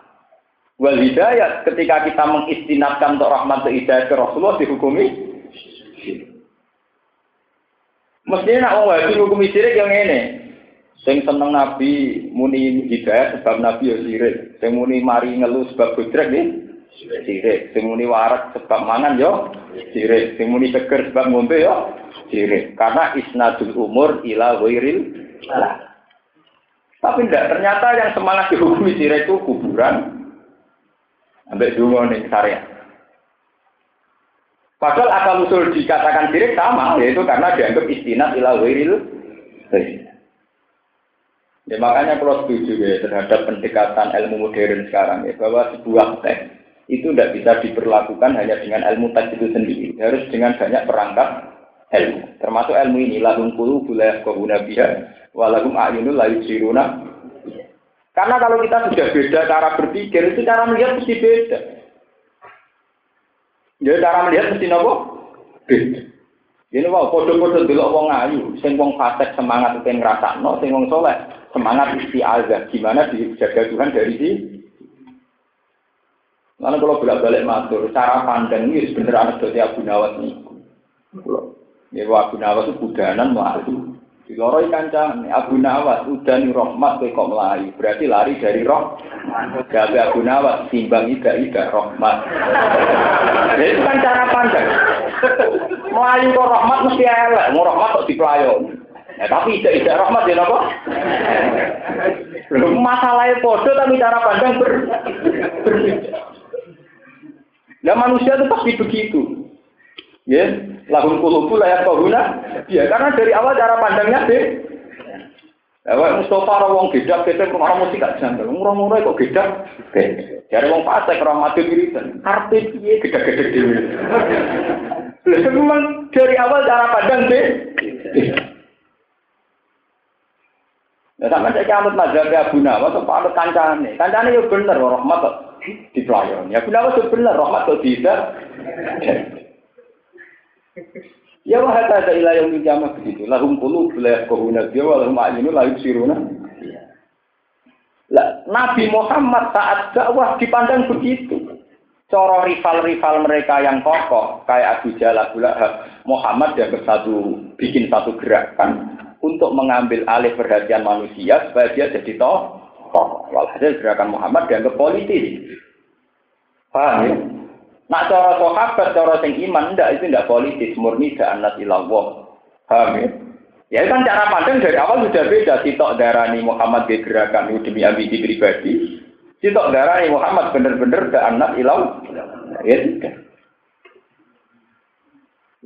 wal hidayat ketika kita mengistinatkan untuk rahmat dan hidayat ke Rasulullah dihukumi Mestinya nak wong wahabi hukum sirik yang ini. Sing seneng Nabi muni hidayat sebab Nabi ya sirik. Sing muni mari ngeluh sebab budrek nih sirik. Sing muni warak sebab mangan yo sirik. Sing muni seger sebab ngombe yo sirik. Karena isnadul umur ila wairil Tapi tidak, ternyata yang semangat dihukumi sirik itu kuburan. Ambek dungo nih syariat. Padahal akal usul dikatakan sirik sama, yaitu karena dianggap istinat ila wiril. Ya makanya kalau setuju ya terhadap pendekatan ilmu modern sekarang ya bahwa sebuah teks itu tidak bisa diperlakukan hanya dengan ilmu teks itu sendiri, harus dengan banyak perangkat ilmu. Termasuk ilmu ini lahum kulu bulayah kohuna biha walahum ayunul layu siruna. Karena kalau kita sudah beda cara berpikir, itu cara melihat mesti beda. Ya cara melihat mesti nopo? Ini wow, podo-podo dulu wong ayu, sing wong fasik semangat itu no, sing wong soleh semangat azab. Gimana dijaga Tuhan dari si? Lalu kalau bolak-balik matur, cara pandang ini sebenarnya anak dari Abu Nawas nih. Ya Abu Nawas itu budanan malu. Di loro kancane Abu Nawas udani rahmat kowe kok melayu. Berarti lari dari roh. Gawe Abu Nawas timbang ida ida rahmat. (laughs) Ya, itu kan cara pandang. Melayu kok rahmat mesti elek, mau rahmat kok dipelayo. Ya, tapi ida ida rahmat ya napa? Masalahnya podo tapi cara pandang ber berbeda. Nah manusia itu pasti begitu. Ya, lahum kulubu layak guna. Ya, karena dari awal cara pandangnya deh. Ya, Mustafa orang wong gedak, kita rumah mesti gak janggal. Murah-murah kok gedak. Jadi wong pasek orang mati wiridan. Karpe piye gedak-gedak dhewe. Lha memang dari awal cara pandang deh. Ya sama saya anut mazhab Abu Nawas atau anut kancane. Kancane ya bener rahmat kok di pelayan. Ya Abu Nawas itu bener rahmat kok tidak. Ya wah ada ilah yang dijamah begitu. Lahum kulu boleh kohuna dia walahum ayinu lahum siruna. Lah, Nabi Muhammad saat dakwah dipandang begitu. Coro rival-rival mereka yang kokoh kayak Abu Jalal Muhammad yang bersatu bikin satu gerakan untuk mengambil alih perhatian manusia supaya dia jadi toh. Walhasil gerakan Muhammad dianggap politis. Paham ya? Nak cara sahabat, cara sing iman, ndak itu ndak politis, murni anak ilallah. Paham ya? Ya kan cara pandang dari awal sudah beda. Sitok darani Muhammad di gerakan itu demi ambisi pribadi. Sitok darani Muhammad bener-bener ke anak ilau. Ya tidak.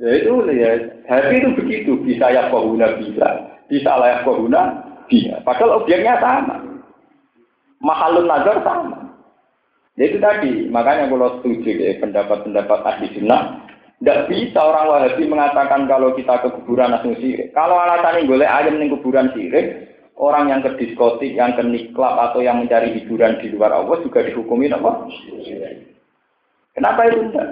Ya itu ya, hati itu begitu. Bisa ya kohuna bisa. Bisa layak kohuna bisa. Padahal objeknya sama. Mahalun nazar sama. Ya itu tadi, makanya kalau setuju ya, pendapat-pendapat ahli sunnah, tidak bisa orang wahabi mengatakan kalau kita ke kuburan langsung sirik. Kalau alasannya boleh ayam di kuburan sirik, orang yang ke diskotik, yang ke niklab atau yang mencari hiburan di luar Allah juga dihukumi apa? Kenapa itu enggak?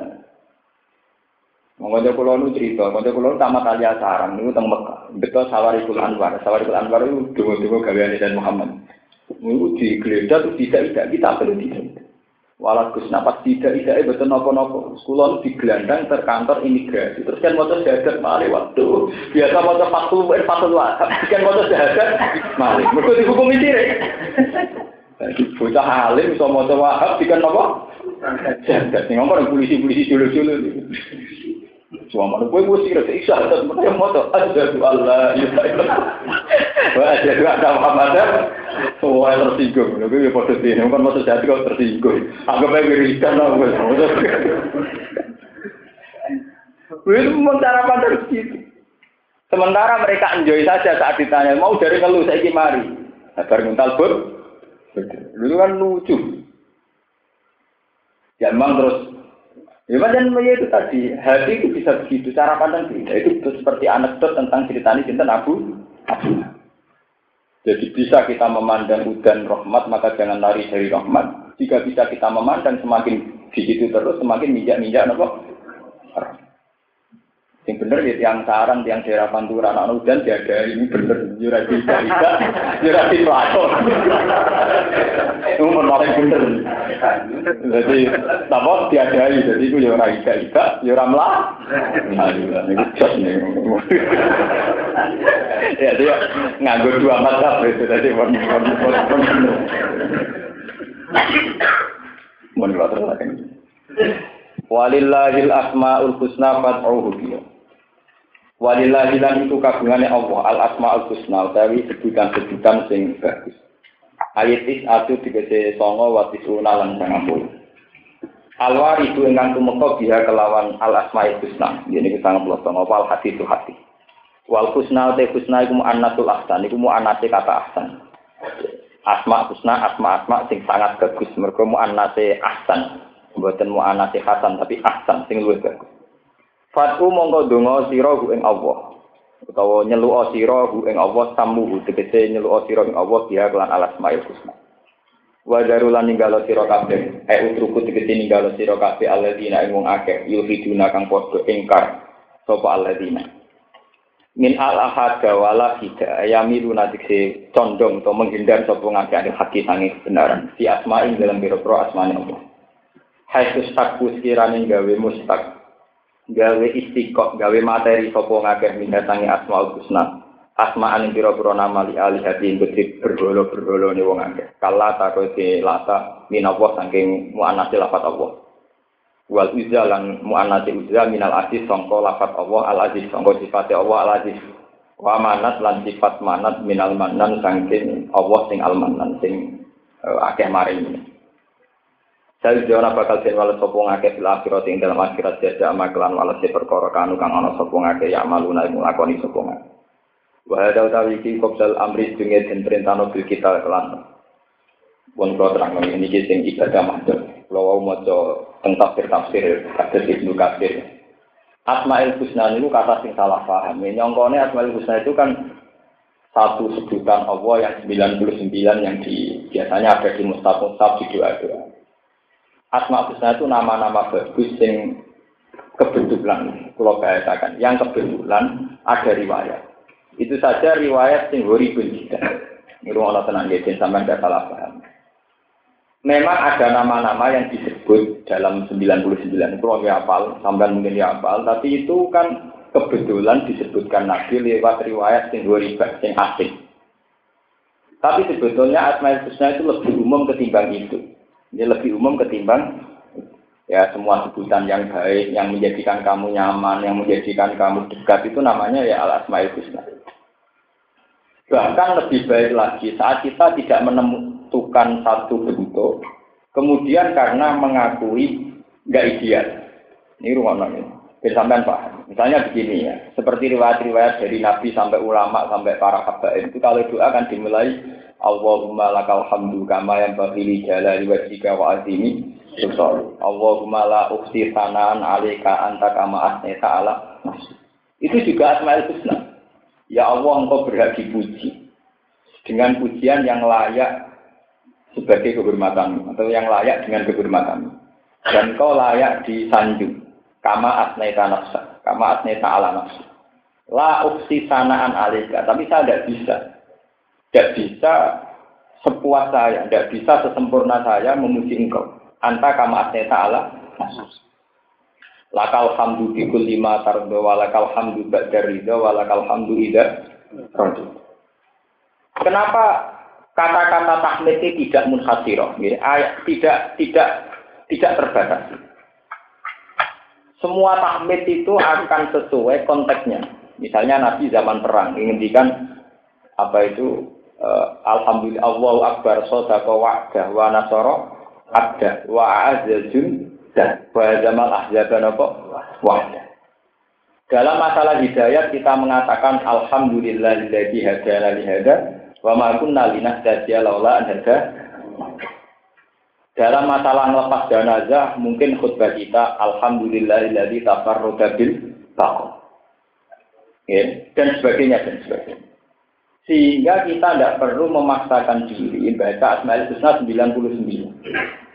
Mengajak pulau nu cerita, mengajak pulau tamat alia sarang itu tentang Mekah. Betul Sawarikul Anwar, Sawarikul Anwar itu dua-dua gawean dan Muhammad. Itu digeledah tuh tidak tidak kita perlu tidak. Walau Gus napas tidak tidak betul nopo nopo. Sekolah di gelandang terkantor imigrasi. Terus kan motor jahat malih waktu biasa motor faktul eh faktul Kan motor jahat malih. Mereka dihukum ini Jadi bocah alim so motor wahab dikan nopo jahat. Nih ngomong polisi polisi dulu dulu. Cuma mana gue gue sih rasa isya ada mereka motor ada tuh Allah ya Wah ada tuh ada Muhammad semua tersinggung. Gue ya foto sini bukan motor jatuh kau tersinggung. Anggap aja wiridan lah gue. Gue itu memang cara pandang gitu. Sementara mereka enjoy saja saat ditanya mau dari ngeluh saya mari. Nah, baru mental bur. Dulu kan lucu. Ya memang terus Ya dan ya itu tadi, hati itu bisa begitu, cara pandang beda. Itu seperti anekdot tentang cerita ini tentang Abu Abu. Jadi bisa kita memandang udan rahmat, maka jangan lari dari rahmat. Jika bisa kita memandang semakin di situ terus, semakin minjak-minjak apa? Yang bener ya tiang sarang, tiang daerah pantura, anak udan tiada ini bener jurasi cerita, jurasi pelakon. Itu menarik bener. Jadi apa tiadai, jadi itu ya ya orang lah. Nah, ini nih. Ya dia nganggur dua mata itu tadi mon mon mon mon. Mon mon Walillahil asmaul husna fad'uhu bihi. Walillahi lan itu kagungane Allah al asmaul husna utawi sebutan-sebutan sing bagus. Ayat is atu digese songo watis una lan sangampul. Alwar itu ingkang tumeka biha kelawan al asmaul husna. Ini kita ngeplos songo wal hati itu hati. Wal husna te husna iku mu'annatul ahsan iku mu'annate kata ahsan. Asma husna asma asma sing sangat bagus mergo mu'annate ahsan. Mboten mu'annate hasan tapi ahsan sing luwih bagus. Fatu mongko donga sira ing Allah. Utawa nyeluk sira ing Allah samuhu tegese nyeluk sira ing Allah dia kelan alas mail husna. Wa darulan ninggalo sira kabeh, e utruku tegese ninggalo sira kabeh alladzina ing wong akeh yulhiduna kang padha ingkar sapa alladzina. Min al ahada wala hida ayamiru nadikse condong atau menghindar sapa ngakeh haki sange kebenaran. Si asma'in dalam biro-biro asmane Allah. Hai takku sekiranya gawe mustak gawe istiqok, gawe materi sopo ngakeh mindatangi asmaul husna. Asma'an ing pira-pira nama li ali hati gede berholo-berholo ni wong akeh. Kala takote lata minallah saking mu'anasi lafat Allah. Wal uzza lan mu'anasi uzza minal aziz sangka lafat Allah al aziz sangka sifat Allah al aziz. Wa manat lan sifat manat minal manan saking Allah sing al manan sing uh, akeh maring. Saya jona bakal den wales sapa ngake fil akhirat ing dalam akhirat jasa amaklan wales perkara kanu kang ana sapa ngake ya maluna iku lakoni sapa ngake. Wa hada utawi iki kopsal amri dunge den perintahno bil kita kelan. Pun kula terang ini iki sing ibadah mahdhur. Kula wau maca teng tafsir tafsir kados Ibnu Katsir. Asmaul Husna itu kata sing salah paham. Nyongkone Asmaul Husna itu kan satu sebutan Allah yang 99 yang di biasanya ada di mustaf-mustaf di doa-doa. Asma Husna itu nama-nama bagus yang kebetulan, kalau bahasakan, yang kebetulan ada riwayat. Itu saja riwayat yang horibun juga. Ini Allah tenang ya, sampai tidak salah paham. Memang ada nama-nama yang disebut dalam 99 itu kalau hafal, sampai mungkin hafal, tapi itu kan kebetulan disebutkan Nabi lewat riwayat yang horibun, yang asing. Tapi sebetulnya Asma Husna itu lebih umum ketimbang itu. Ini lebih umum ketimbang ya semua sebutan yang baik, yang menjadikan kamu nyaman, yang menjadikan kamu dekat itu namanya ya al asmaul husna. Bahkan lebih baik lagi saat kita tidak menentukan satu bentuk, kemudian karena mengakui nggak ideal. Ini rumah namanya. Bersamaan pak. Misalnya begini ya, seperti riwayat-riwayat dari Nabi sampai ulama sampai para habaib itu kalau doa akan dimulai Allahumma lakal hamdu kama yang bagili jalali wajhika wa azimi sultan. Allahumma la ukhsi sanaan alika anta kama asneta ala Itu juga asmaul husna. Ya Allah engkau berhak dipuji dengan pujian yang layak sebagai kehormatan atau yang layak dengan kehormatan. dan kau layak disanjung kama asnaita nafsa kama asnaita ala nafsa la uksi sanaan alika. Tapi saya tidak bisa. Tidak bisa sepuas saya tidak bisa sesempurna saya memuji engkau. Anta kama asnaita ala nafsa lakal hamdu di lima tardo walakal hamdu ba'da ridha hamdu ida Kenapa kata-kata tahmid ini tidak munhasiroh, tidak tidak tidak terbatas. Semua tahmid itu akan sesuai konteksnya. Misalnya Nabi zaman perang menghentikan apa itu uh, Alhamdulillah Allahu Akbar sodaka wa'dah wa nasoro abda wa azazun dan wa zaman ahzaban apa wa'dah. Dalam masalah hidayat kita mengatakan Alhamdulillahilladzi hadana li Wa ma kunna linahtadiya laula an Dalam masalah melepas jenazah mungkin khutbah kita alhamdulillahilladzi tafarrada bil taqwa. Ya, dan sebagainya dan sebagainya. Sehingga kita tidak perlu memaksakan diri baca Asmaul Husna 99.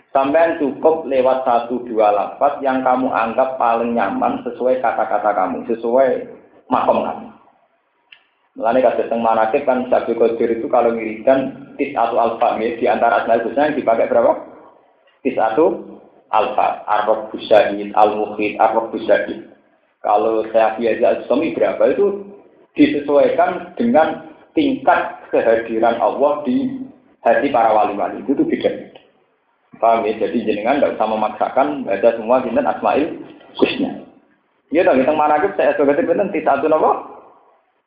Sampai cukup lewat satu dua lafaz yang kamu anggap paling nyaman sesuai kata-kata kamu, sesuai makom kamu. Mulane kasih teng manakib kan Sabi Qadir itu kalau ngirikan tis atau alfa di antara asmaul husna yang dipakai berapa? Tis atau alfa, arrob busahid, al muhid, arrob busahid. Kalau saya biasa suami berapa itu disesuaikan dengan tingkat kehadiran Allah di hati para wali-wali itu beda. Paham ya? Jadi jenengan tidak usah memaksakan baca semua jinten asmaul husna. Iya dong, tentang manakib saya sebagai itu tis atau apa?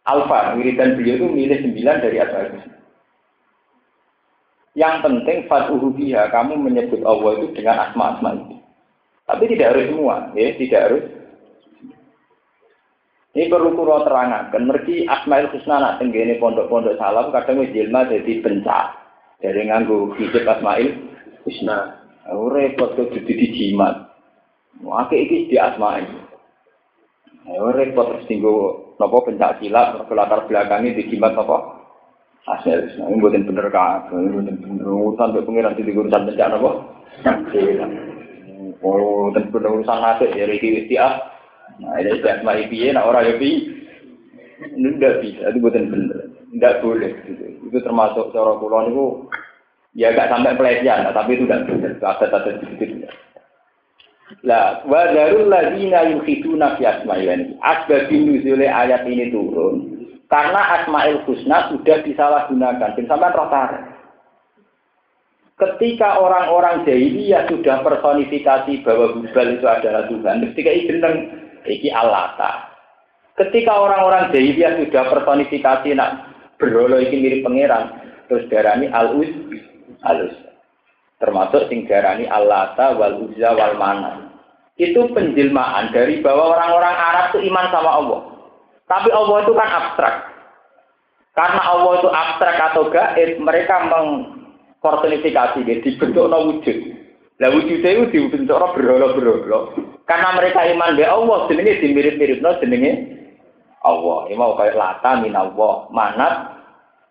Alfa, wiridan beliau itu milih sembilan dari Asmaul Yang penting fatuhu biha, kamu menyebut Allah itu dengan asma-asma itu. Tapi tidak harus semua, ya, tidak harus. Ini perlu kuro terangkan. Mergi Asmaul Husna nak tenggene pondok-pondok salam kadang wis jilma jadi bencak dari nganggu hidup Asmaul Husna. Repot kok jadi dijimat. Wah, iki di Asmaul. Repot terus tinggal nopo pencak silat latar belakangnya di jimat nopo hasil ini buatin bener kak. Ini buatin bener. Urusan untuk pengiran di urusan pencak nopo oh dan bener urusan nasib ya riki istiah nah ini sudah semai piye nah orang ya ini tidak bisa itu buatin bener. Tidak boleh gitu. itu termasuk cara kulon itu ya gak sampai pelecehan tapi itu tidak benar ada ada gitu lah, wa darul ladzina yukhiduna fi asma'il Asbab nuzule ayat ini turun karena Asmaul Husna sudah disalahgunakan. Dan sampai rotar. Ketika orang-orang jahiliyah sudah personifikasi bahwa Hubal itu adalah Tuhan, ketika gendeng iki Alata. Ketika orang-orang jahiliyah sudah personifikasi nak berolo iki mirip pangeran, terus darani Al-Uz, Al-Uz termasuk sing darani Allata wal Uzza wal Manat. Itu penjelmaan dari bahwa orang-orang Arab itu iman sama Allah. Tapi Allah itu kan abstrak. Karena Allah itu abstrak atau gaib, mereka mengpersonifikasi dia dibentuk no wujud. Lah wujudnya itu dibentuk no berhala-berhala. Karena mereka iman be Allah, jenenge dimirip-mirip no jenenge Allah. Ini mau kayak lata minallah, manat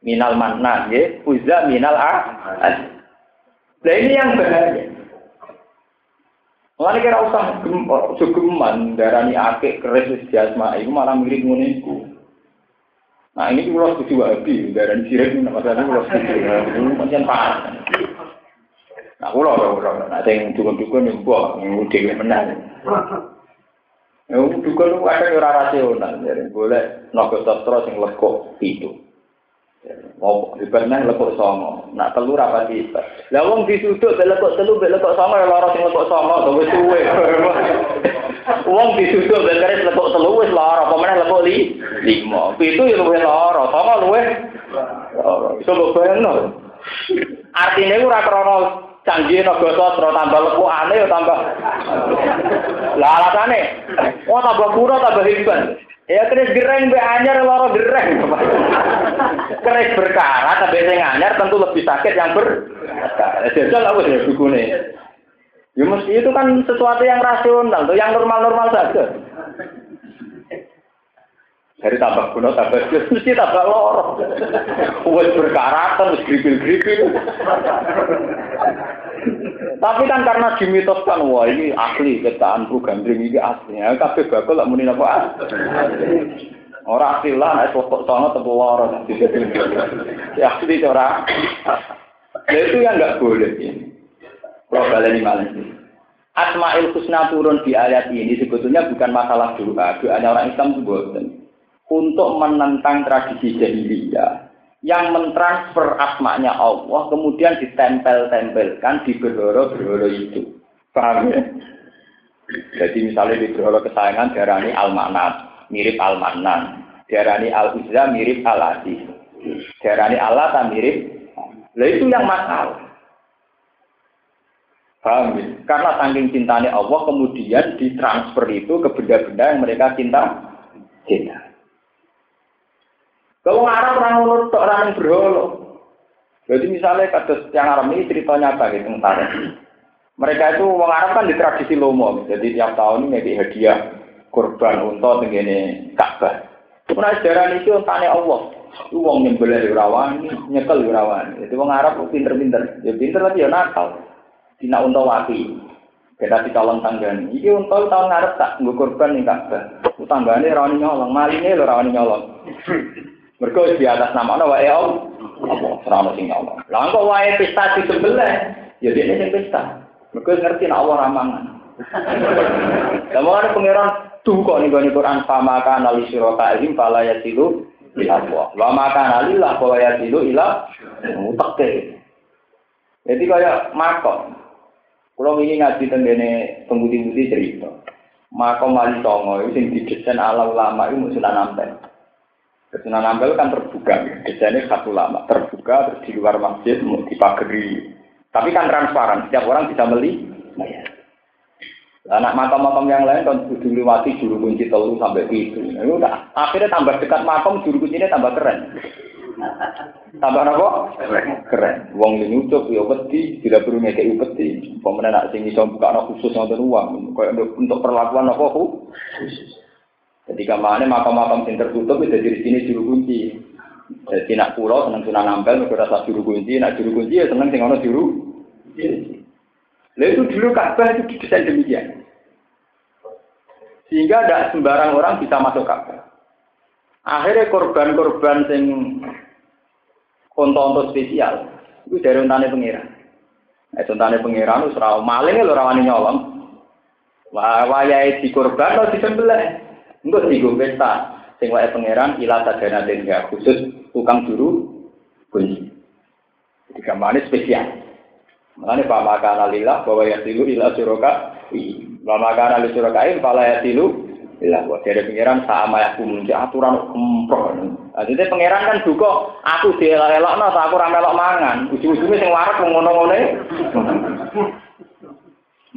minal manna, ya, uzza minal ah. Nah ini yang bahaya. Mulane kira usah sugeman darani akeh keris jasma itu malah mirip ngono iku. Nah ini kula setuju wabi darani sirik nama masalah kula setuju. Pancen pak. Nah kula kula nah sing dukun-dukun yo mbok dhewe menang. Ya dukun ada ora rasional, jadi boleh nopo sastra sing lekuk itu. Oh, ibaratnya lekuk songo. Nak telur apa sih? Lah wong disuduk be lekuk telu be lekuk songo ya lara sing lekuk songo to wis suwe. (laughs) Wong disuduk be keris lekuk telu wis lara, apa meneh lekuk li lima. Pitu ya luwih lara, songo. Iso mbok bayangno. Artine ora krana canggih naga sastra tambah lekukane ya tambah. Lah alasane, oh tambah pura tambah hebat. Ya keris gereng be anyar loro gereng. (laughs) keris berkarat tapi sing anyar tentu lebih sakit yang ber. Jajal apa ya bukune. Ya mesti itu kan sesuatu yang rasional, tuh yang normal-normal saja. Dari tambah kuno tambah jus, mesti tambah loro. Wes berkarat terus gripil-gripil. Tapi kan karena dimitoskan, wah ini asli ciptaan Bro Gandring ini asli. Ya, kabeh bakal lak muni apa? Ora asli lah, nek foto sono tepu lara. Ya asli ora. Ya itu yang nggak boleh. Kalau baleni malah Asmaul Husna turun di ayat ini sebetulnya bukan masalah doa. Doanya orang Islam itu. Untuk menentang tradisi jahiliyah yang mentransfer asmanya Allah kemudian ditempel-tempelkan di berhoro-berhoro itu. Paham ya? Jadi misalnya di berhoro kesayangan darani al-manat, mirip al-manan. Darani al-uzza mirip al-aziz. Darani Allah tak mirip. Lah itu yang masalah. Paham ya? Karena saking cintanya Allah kemudian ditransfer itu ke benda-benda yang mereka cinta. Cinta. Kalau Arab orang tok orang berholo. Jadi misalnya kados yang Arab ini cerita nyata gitu tentara. Mereka itu Arab kan di tradisi lomo, jadi tiap tahun ini hadiah kurban untuk begini Ka'bah. Pernah sejarah ini tanya Allah. Itu wong nyembelih rawan, nyekel rawan. Jadi wong Arab pinter-pinter. Ya pinter tapi ya nakal. Tina untuk wati. Kita di calon tanggani. Iki untuk tahun ngarep tak nggak korban nih Ka'bah. Tanggane rawani nyolong, malingnya lo rawani nyolong. Mereka di atas nama Allah, wae om, apa serana sing (laughs) Allah. Lah kok wae pesta di sebelah, ya dia sing pesta. Mereka ngerti nak Allah ramangan. Lah mau ada pangeran tuh kok nih gue Quran sama kan ali suraka ilim fala yasilu ila Allah. Wa maka alillah fala yasilu ila mutakke. Jadi kayak makom. Kalau ingin ngaji tenggene pembudi-budi cerita. Makom wali songo itu sing didesain ala ulama itu sudah nampak. Sunan Ampel kan terbuka, desainnya satu lama, terbuka terus di luar masjid, mau dipagari. Tapi kan transparan, setiap orang bisa beli. Anak makam-makam yang lain kan kudu liwati juru kunci telu sampai itu. Nah, udah. Akhirnya tambah dekat makam juru kuncinya tambah keren. Tambah apa? Keren. Wong ini ucap ya peti, tidak perlu ngekei peti. Pemenang nak sing iso buka anak khusus nonton uang. Kayak untuk perlakuan apa khusus. Ketika mana makam-makam yang tertutup itu dari sini juru kunci. Jadi nak pulau seneng sunan nampel, mereka rasa juru kunci, nak juru kunci ya seneng sing juru. Lalu itu dulu Ka'bah itu didesain demikian. Sehingga tidak sembarang orang bisa masuk Ka'bah. Akhirnya korban-korban sing konto-konto spesial itu dari untane pengiran. Eh untane pengiran itu serau maling lho rawani nyolong. Wah, wayai di korban atau di Enggak sih gue pesta. Sing wae pangeran ila sadana den khusus tukang juru kunci. Jadi gambarnya spesial. Mengenai Pak Makana Lillah bahwa ya tilu ila suroka. Pak Makana li surokain pala ya tilu Ilah, buat dari pangeran sama aku muncul aturan kempro. Nah, jadi pangeran kan juga aku dielak-elak nah, aku ramelok mangan. Ujung-ujungnya sing warak ngono-ngono.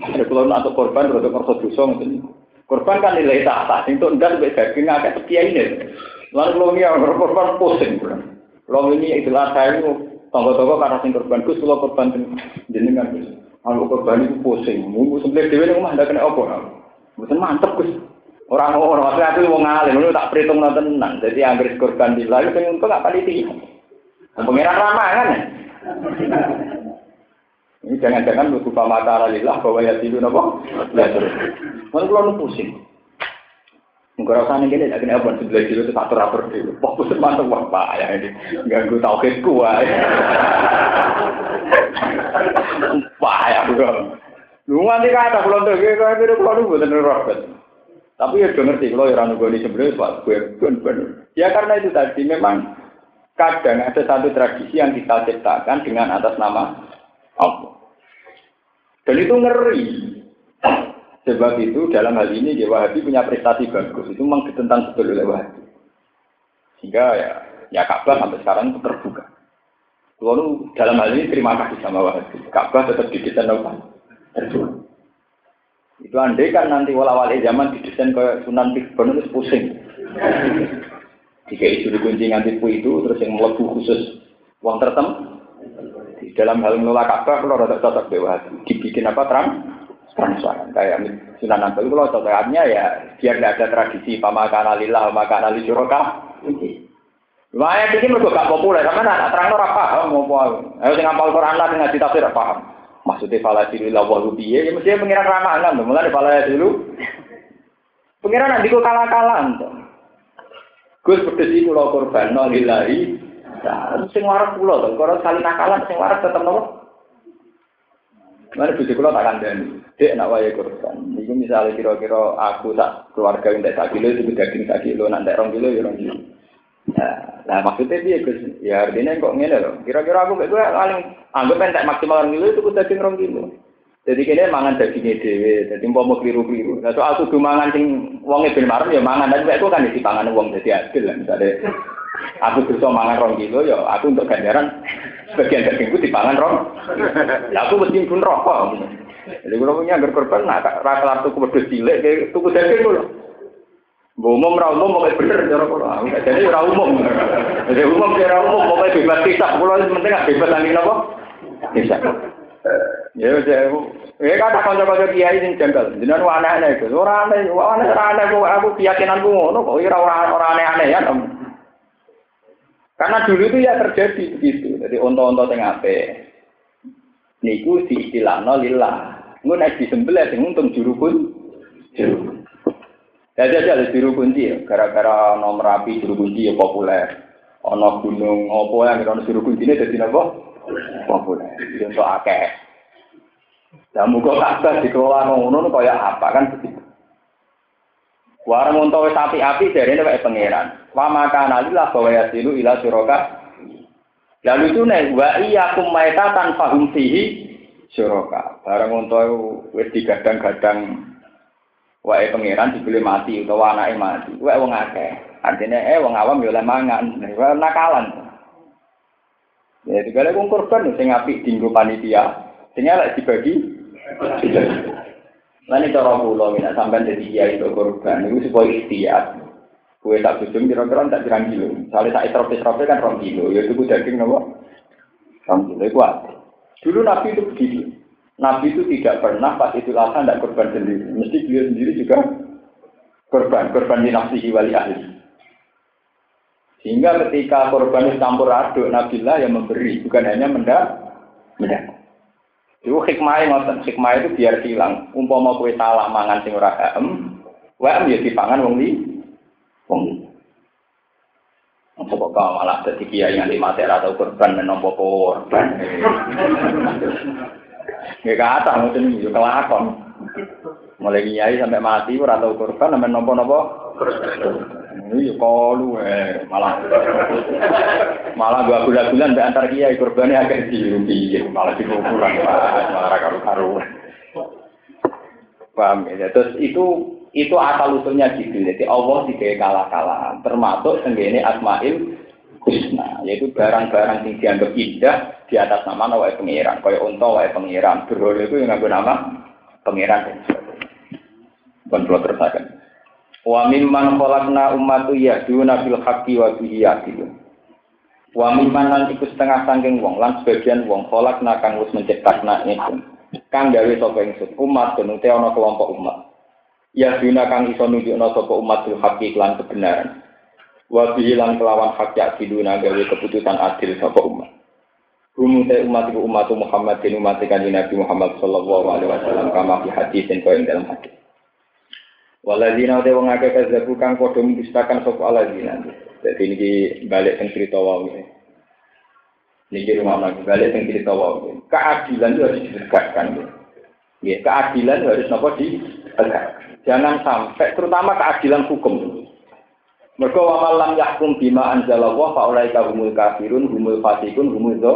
Ada kalau untuk korban, untuk korban dosa. Korban kan nilai tak itu enggak sampai daging agak sekian ini. Lalu ini orang korban pusing. Kalau ini itu saya itu tonggo-tonggo karena sing korban gus kalau korban jenengan gus. Kalau korban itu pusing, mungkin sebelah dewi rumah ada kena apa? Bukan mantep gus. Orang orang maksudnya aku mau ngalim, lu tak perhitung tenang. Jadi Inggris korban di lalu pengen untuk apa pasti. Pengiran ramah kan? Ini jangan-jangan lu lupa mata lillah bahwa ya tidur nopo. Ya terus. Kalau pusing. Mungkin rasa nih gini, jadi apa sebelah dulu itu satu rapor dulu. Fokus mantap wah pak ya ini ganggu tauhid gua. Pak ya bro. Lu nganti kata kalau tuh gue kalau itu kalau lu bener robot. Tapi ya udah ngerti kalau orang gue sebelah pak gue bener. Ya karena itu tadi memang kadang ada satu tradisi yang kita ciptakan dengan atas nama Allah. Dan itu ngeri. Sebab itu dalam hal ini ya Wahabi punya prestasi bagus. Itu memang ditentang betul oleh Wahabi. Sehingga ya, ya Ka'bah sampai sekarang terbuka. Lalu dalam hal ini terima kasih sama Wahabi. Ka'bah tetap didesain apa? Terbuka. Itu andai kan nanti wala-wali zaman didesain ke Sunan Fikbon itu pusing. Jika itu dikunci nganti itu, terus yang melebu khusus uang tertentu, dalam hal mengelola Ka'bah kalau rada cocok dewa dibikin apa terang transparan kayak Sunan Ampel kalau cocoknya ya biar tidak ada tradisi pamakan alillah pamakan ali syuraka Lumayan ini mereka gak populer, karena anak terang ora paham mau apa. Ayo sing ngapal Quran lah ngaji tafsir paham. Maksudnya fala silu ila wa piye? Ya mesti pengiran ramalan to. Mulane fala silu. Pengiran nanti kalah-kalah. Gus pedes iki kula korban lillahi. Nah, sing waras kula to. Kalau sekali nakalan sing waras tetep nopo? Mana bujuk kula tak kandani. Dek nak wae korban. Iku misalnya kira-kira aku tak keluarga yang tak kilo itu daging sak kilo, nanti rong kilo ya rong kilo. Nah, maksudnya dia Gus, ya artinya kok ngene loh. Kira-kira aku kayak gue paling anggap entek maksimal kilo itu daging rong kilo. Jadi kini mangan dagingnya dewe, jadi mau mau keliru keliru. Nah soal tuh mangan sing wongnya ben marem ya mangan, tapi aku kan di pangan wong jadi adil lah. Misalnya aku bisa mangan rong kilo, ya aku untuk ganjaran sebagian dagingku dipangan rong. Ya aku mesti pun rokok. Jadi kalau punya agar korban, nah rata-rata tuku wedus cilik, tuku daging loh. umum ra umum mau bener cara kula. Jadi ra umum. Jadi umum ra umum mau bebas hisab kula penting bebas nang napa? Hisab. Ya wis ya kata kanca-kanca kiai sing janggal. Jenengan aneh-aneh itu. Ora aneh, ora aneh, ora aneh aku keyakinanku ngono kok ora ora aneh-aneh ya. Karena dulu itu ya terjadi begitu. Jadi onto-onto sing apik. Niku diistilahno lillah. Engko nek disembelih sing untung juru pun juru. Ya aja ada juru kunci ya, gara-gara nomor api juru kunci ya populer. Ono gunung opo yang ono juru kunci ini jadi apa? Populer. Untuk akeh. Dan muka kakak dikelola ngono kaya apa kan begitu. Warung untuk sapi api dari ini pangeran. Wa maka nalilah bahwa yasilu ila suroka. Lalu itu nih wa iya kumaita tanpa humsihi suroka. Barang untuk wis digadang-gadang wae pangeran dibeli mati utawa anake mati. Wae wong akeh. Artinya eh wong awam yo oleh mangan. Wae nakalan. Ya digale wong korban sing apik dinggo panitia. Sing elek dibagi. Lan cara kula nek sampean dadi kiai itu korban niku supaya ikhtiar. Kue tak bujum kira-kira tak pirang kilo. Soalnya tak isrof-isrof kan rong kilo. Ya itu daging nopo. Rong kilo itu Dulu Nabi itu begitu. Nabi itu tidak pernah pas itu lasa tidak korban sendiri. Mesti beliau sendiri juga korban, korban di nafsihi wali ahli. Sehingga ketika korban campur aduk, Nabilah yang memberi, bukan hanya mendak, mendak. Itu hikmah ngoten, hikmah itu biar hilang. Umpama kue salah mangan sing ora em, wae ya dipangan wong li, wong. Apa kok malah dadi kiai nganti mati atau korban menompo korban. Nggak kata mungkin juga kelakon. Mulai kiai sampai mati ora tau korban sampai nopo-nopo. Ini kalu eh malah malah gua bulan-bulan di antar kiai korbannya agak dirugi malah dikukuran malah karu-karu. Paham ya? Terus itu itu asal usulnya gitu. Jadi Allah tidak kalah-kalah. Termasuk tenggene Asmail husna, yaitu barang-barang yang dianggap indah di atas nama nawa pengiran, kaya unta wae pengiran, berholo itu yang nganggo nama pengiran. Bukan perlu terusakan. Wa mimman khalaqna ummatu yahduna bil haqqi wa bihi yahdun. Wa mimman lan iku setengah sangking wong lan sebagian wong khalaqna kang wis menciptakna ingsun. Kang gawe sapa ingsun umat den ana kelompok umat. Yahduna kang iso nunjukna sapa umat bil haqqi lan kebenaran. wa bihilan kelawan hak yak diduna gawe keputusan adil sapa umat Rumu te umat iku umat Muhammad dan umat kanjeng Nabi Muhammad sallallahu alaihi wasallam kama fi hadis yang kau dalam hadis. Waladina te wong akeh kazzabu kang padha mendustakan sapa aladina. Dadi niki balik teng cerita wae. Niki rumah lagi balik teng cerita wae. Keadilan itu harus ditegakkan. Ya, keadilan harus nopo ditegakkan. Jangan sampai terutama keadilan hukum. Mereka wa malam yahkum bima anzalallah fa ulaika humul kafirun humul fasikun humul do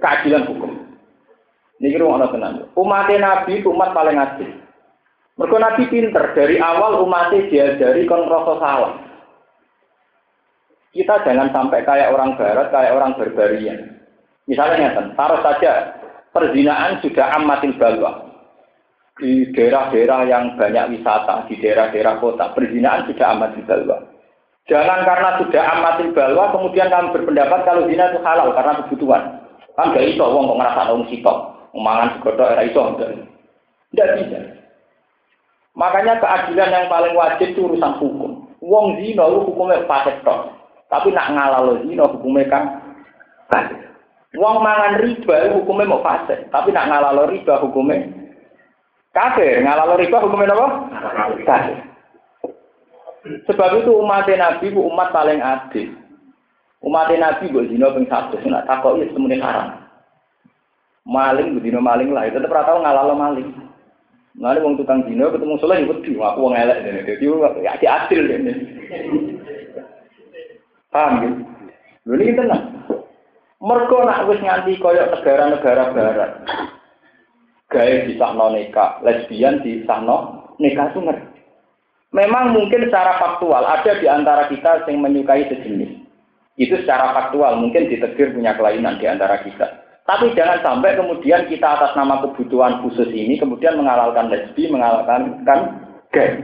keadilan hukum. Ini kira ana tenan. Umat Nabi umat paling adil. Mereka Nabi pinter dari awal umatnya diajari kon rasa salah. Kita jangan sampai kayak orang barat, kayak orang berbarian. Misalnya taruh saja perzinaan sudah amatil balwa. Di daerah-daerah yang banyak wisata, di daerah-daerah kota, perzinaan sudah amatil balwa. Jangan karena sudah amatil balwa kemudian kamu berpendapat kalau zina itu halal karena kebutuhan. Kan gak iso wong kok ngerasa wong sitok, mangan segodok era iso Tidak bisa. Makanya keadilan yang paling wajib itu urusan hukum. Wong zina itu hukumnya fasik tok. Tapi nak ngalalo zina hukumnya kan fasik. Wong mangan riba hukumnya mau fase, tapi nak ngalalo riba hukumnya kafir. Ngalalo riba hukumnya apa? Kafir. Sebab itu umat Nabi bu umat paling adil. Umat Nabi bu zina ping satu, nak takok ya semuanya haram. Maling bu zina maling lah, tetap rata ngalalo maling. Nanti wong tukang zina ketemu soleh ya wedi, aku wong elek dene. Dadi ya adil dene. Paham ya? Lho ini tenang. Mergo nak wis nganti koyok negara-negara barat. Gaya disahno nikah, lesbian disahno nikah itu. Memang mungkin secara faktual ada di antara kita yang menyukai sejenis. Itu secara faktual mungkin ditegur punya kelainan di antara kita. Tapi jangan sampai kemudian kita atas nama kebutuhan khusus ini kemudian mengalalkan lesbi, mengalalkan kan gay.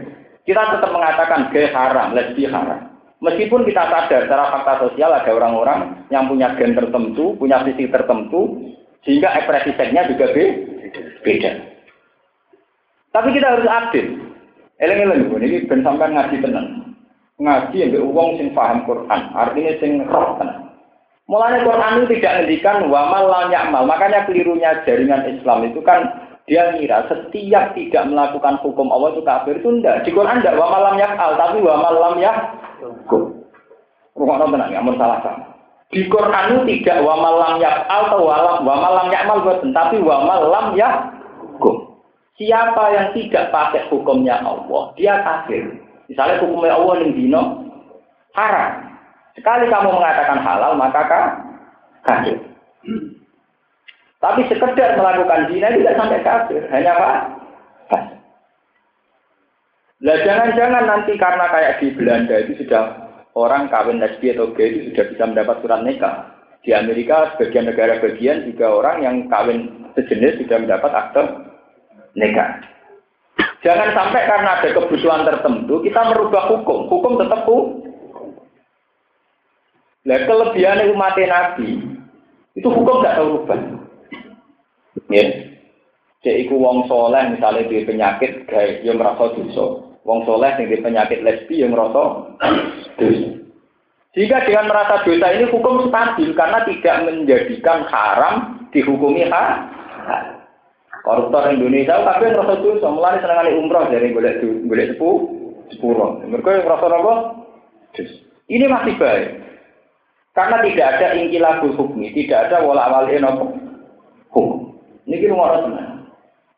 Kita tetap mengatakan gay haram, lesbi haram. Meskipun kita sadar secara fakta sosial ada orang-orang yang punya gen tertentu, punya visi tertentu, sehingga ekspresi seksnya juga beda. Tapi kita harus adil. Eleng-eleng, ini ben sampai ngaji tenang. Ngaji yang uang sing paham Quran, artinya sing roh tenang. Mulanya Quran itu tidak ngendikan wamal mal. Makanya kelirunya jaringan Islam itu kan dia ngira setiap tidak melakukan hukum Allah itu kafir itu enggak. Di Quran enggak wa malam al, tapi wa malam yakum. Rumah nonton ya, salah sama. Di Quran itu tidak wa malam al atau wa malam yakmal buatan, tapi wa malam yakum. Siapa yang tidak pakai hukumnya Allah, dia kafir. Misalnya hukumnya Allah yang dino haram. Sekali kamu mengatakan halal, maka kafir. Tapi sekedar melakukan zina tidak sampai kafir, hanya apa? Lah jangan-jangan nanti karena kayak di Belanda itu sudah orang kawin lesbi atau gay itu sudah bisa mendapat surat nikah. Di Amerika sebagian negara bagian juga orang yang kawin sejenis sudah mendapat akte nikah. Jangan sampai karena ada kebutuhan tertentu kita merubah hukum. Hukum tetap hukum. Nah, kelebihan umat Nabi itu hukum tidak tahu rubah. Ya. Cek iku wong soleh misalnya di penyakit gay yang merasa dosa. Wong soleh yang di penyakit lesbi yang merasa dosa. Jika dengan merasa dosa ini hukum stabil karena tidak menjadikan haram dihukumi ha. Koruptor Indonesia tapi merasa dosa, mulai senang kali umroh dari boleh boleh sepu sepuluh. Mereka merasa apa? Ini masih baik. Karena tidak ada ingkilah hukmi, tidak ada wala awal hukum. Ini kira orang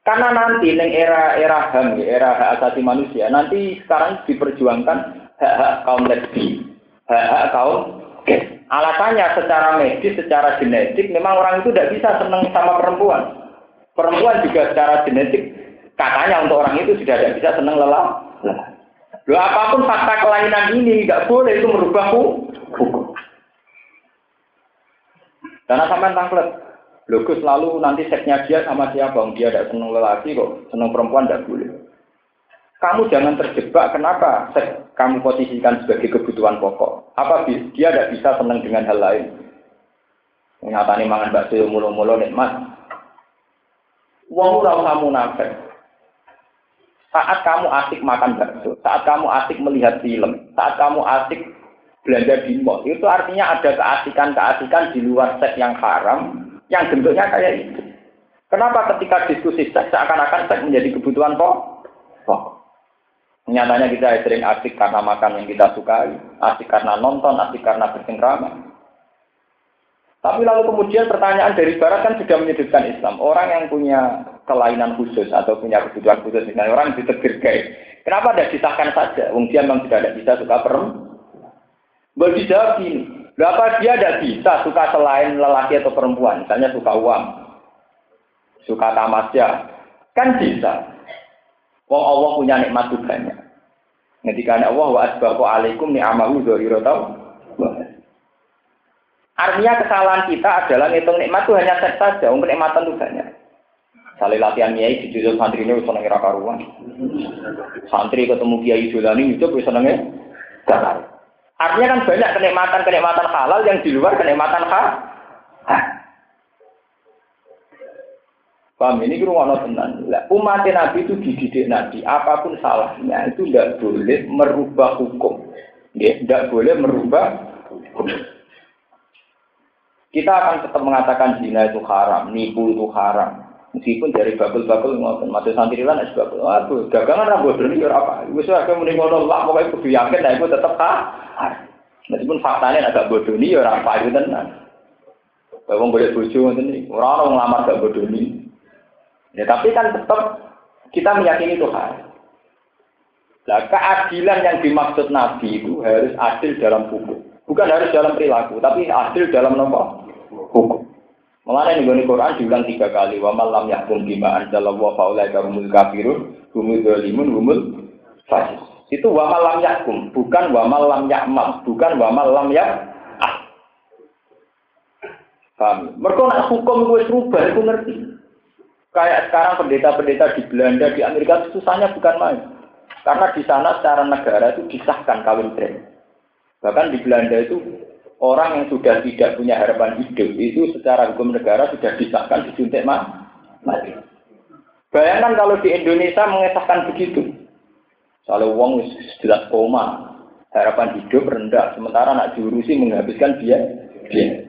Karena nanti neng era era ham, era hak asasi manusia, nanti sekarang diperjuangkan hak-hak kaum lesbi, hak-hak kaum gay. Alasannya secara medis, secara genetik, memang orang itu tidak bisa senang sama perempuan. Perempuan juga secara genetik, katanya untuk orang itu sudah tidak bisa senang lelah. Loh, apa pun fakta kelainan ini nggak boleh itu merubah hukum. Karena sampai tangklet, Logus lalu nanti seksnya dia sama siapa? Dia tidak senang lelaki kok, senang perempuan tidak boleh. Kamu jangan terjebak kenapa seks kamu posisikan sebagai kebutuhan pokok. Apa dia tidak bisa senang dengan hal lain? Nyatani mangan bakso mulu-mulu nikmat. Wong ora kamu nafek. Saat kamu asik makan bakso, saat kamu asik melihat film, saat kamu asik belanja di mall, itu artinya ada keasikan-keasikan di luar seks yang haram yang bentuknya kayak itu. Kenapa ketika diskusi seks seakan-akan seks menjadi kebutuhan pokok? Nyatanya kita sering asik karena makan yang kita sukai, asik karena nonton, asik karena bercengkrama. Tapi lalu kemudian pertanyaan dari Barat kan sudah menyudutkan Islam. Orang yang punya kelainan khusus atau punya kebutuhan khusus, misalnya orang ditegur gay. Kenapa tidak disahkan saja? Dia memang tidak bisa suka perempuan. Bagi jawab ini, Berapa dia tidak bisa suka selain lelaki atau perempuan, misalnya suka uang, suka tamasya, kan bisa. Wong Allah punya nikmat banyak. Ketika Allah wa asbahu alaikum ni'amahu dzahira Artinya kesalahan kita adalah ngitung nikmat itu hanya seks saja, untuk nikmatan itu banyak. Salih latihan kiai di judul santri ini nengira karuan. Santri ketemu kiai Julani itu bisa nengira Artinya kan banyak kenikmatan-kenikmatan halal yang di luar kenikmatan halal. Paham ini rumah tenan. Umat Nabi itu dididik Nabi, apa pun salahnya itu tidak boleh merubah hukum. Ya, tidak boleh merubah hukum. Kita akan tetap mengatakan zina itu haram, nipu itu haram. Meskipun dari babel-babel ngoten, mati santri lan es babel. Aduh, dagangan ra bodoh iki ora apa. Wis ora muni ngono lah, pokoke kudu yakin nek iku tetep haram. Meskipun faktanya agak bodoh ini ya orang payu tenan. Wong boleh bojo ngoten iki. Ora ono nglamar gak bodoh ini. Ya tapi kan tetap kita meyakini Tuhan. Nah, keadilan yang dimaksud Nabi itu harus adil dalam hukum. Bukan harus dalam perilaku, tapi adil dalam nomor. Mengenai nih Quran diulang tiga kali. Wa malam yahkum bima anzalallahu faulai karumul kafirun, humul dolimun, humul fasis. Itu wa malam yahkum, bukan wa malam yakmal, bukan wa malam yak ah. Paham? Mereka nak hukum gue serubah, itu ngerti. Kayak sekarang pendeta-pendeta di Belanda, di Amerika susahnya bukan main. Karena di sana secara negara itu disahkan kawin tren. Bahkan di Belanda itu orang yang sudah tidak punya harapan hidup itu secara hukum negara sudah disahkan disuntik mati. Bayangkan kalau di Indonesia mengesahkan begitu. Kalau uang jelas koma, harapan hidup rendah, sementara anak diurusi menghabiskan dia, dia.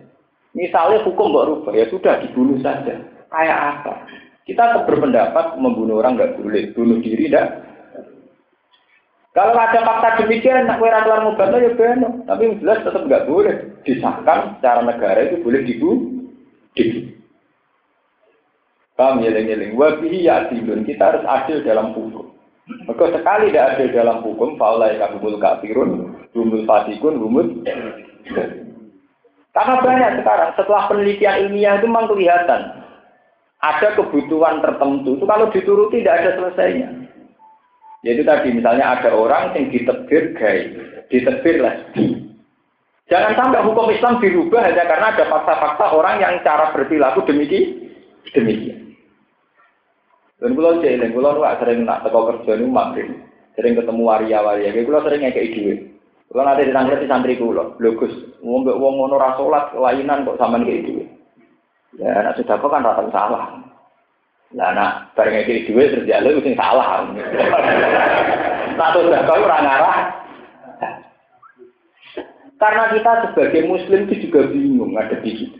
Misalnya hukum nggak rubah, ya sudah dibunuh saja. Kayak apa? Kita berpendapat membunuh orang nggak boleh, bunuh diri tidak kalau ada fakta demikian, nak kue ratuan ngobatnya ya benar. Tapi jelas tetap nggak boleh disahkan secara negara itu boleh dibunuh. Dibu. Paham ya lengi Wabihi ya adilun. Kita harus adil dalam hukum. Maka sekali tidak adil dalam hukum, faulai kabul kafirun, rumul fasikun, rumul. Karena banyak sekarang, setelah penelitian ilmiah itu memang kelihatan. Ada kebutuhan tertentu, itu kalau dituruti tidak ada selesainya. Yaitu tadi misalnya ada orang yang ditebir gay, ditebir lesbi. Jangan sampai hukum Islam dirubah hanya karena ada fakta-fakta orang yang cara berperilaku demikian. demikian. Dan kalau jadi, kalau lu sering nak teko kerja ini makin sering ketemu waria-waria, kalau sering kayak ide. Kalau nanti ditangkap di santri kulo, bagus. Ngombe wong ngono rasolat lainan kok sama kayak ide. Ya, nak sudah kok kan rata salah. Lah nak bareng iki dhuwit terus lu sing salah. Nah terus kau ora ngarah. Karena kita sebagai muslim itu juga bingung ada di situ.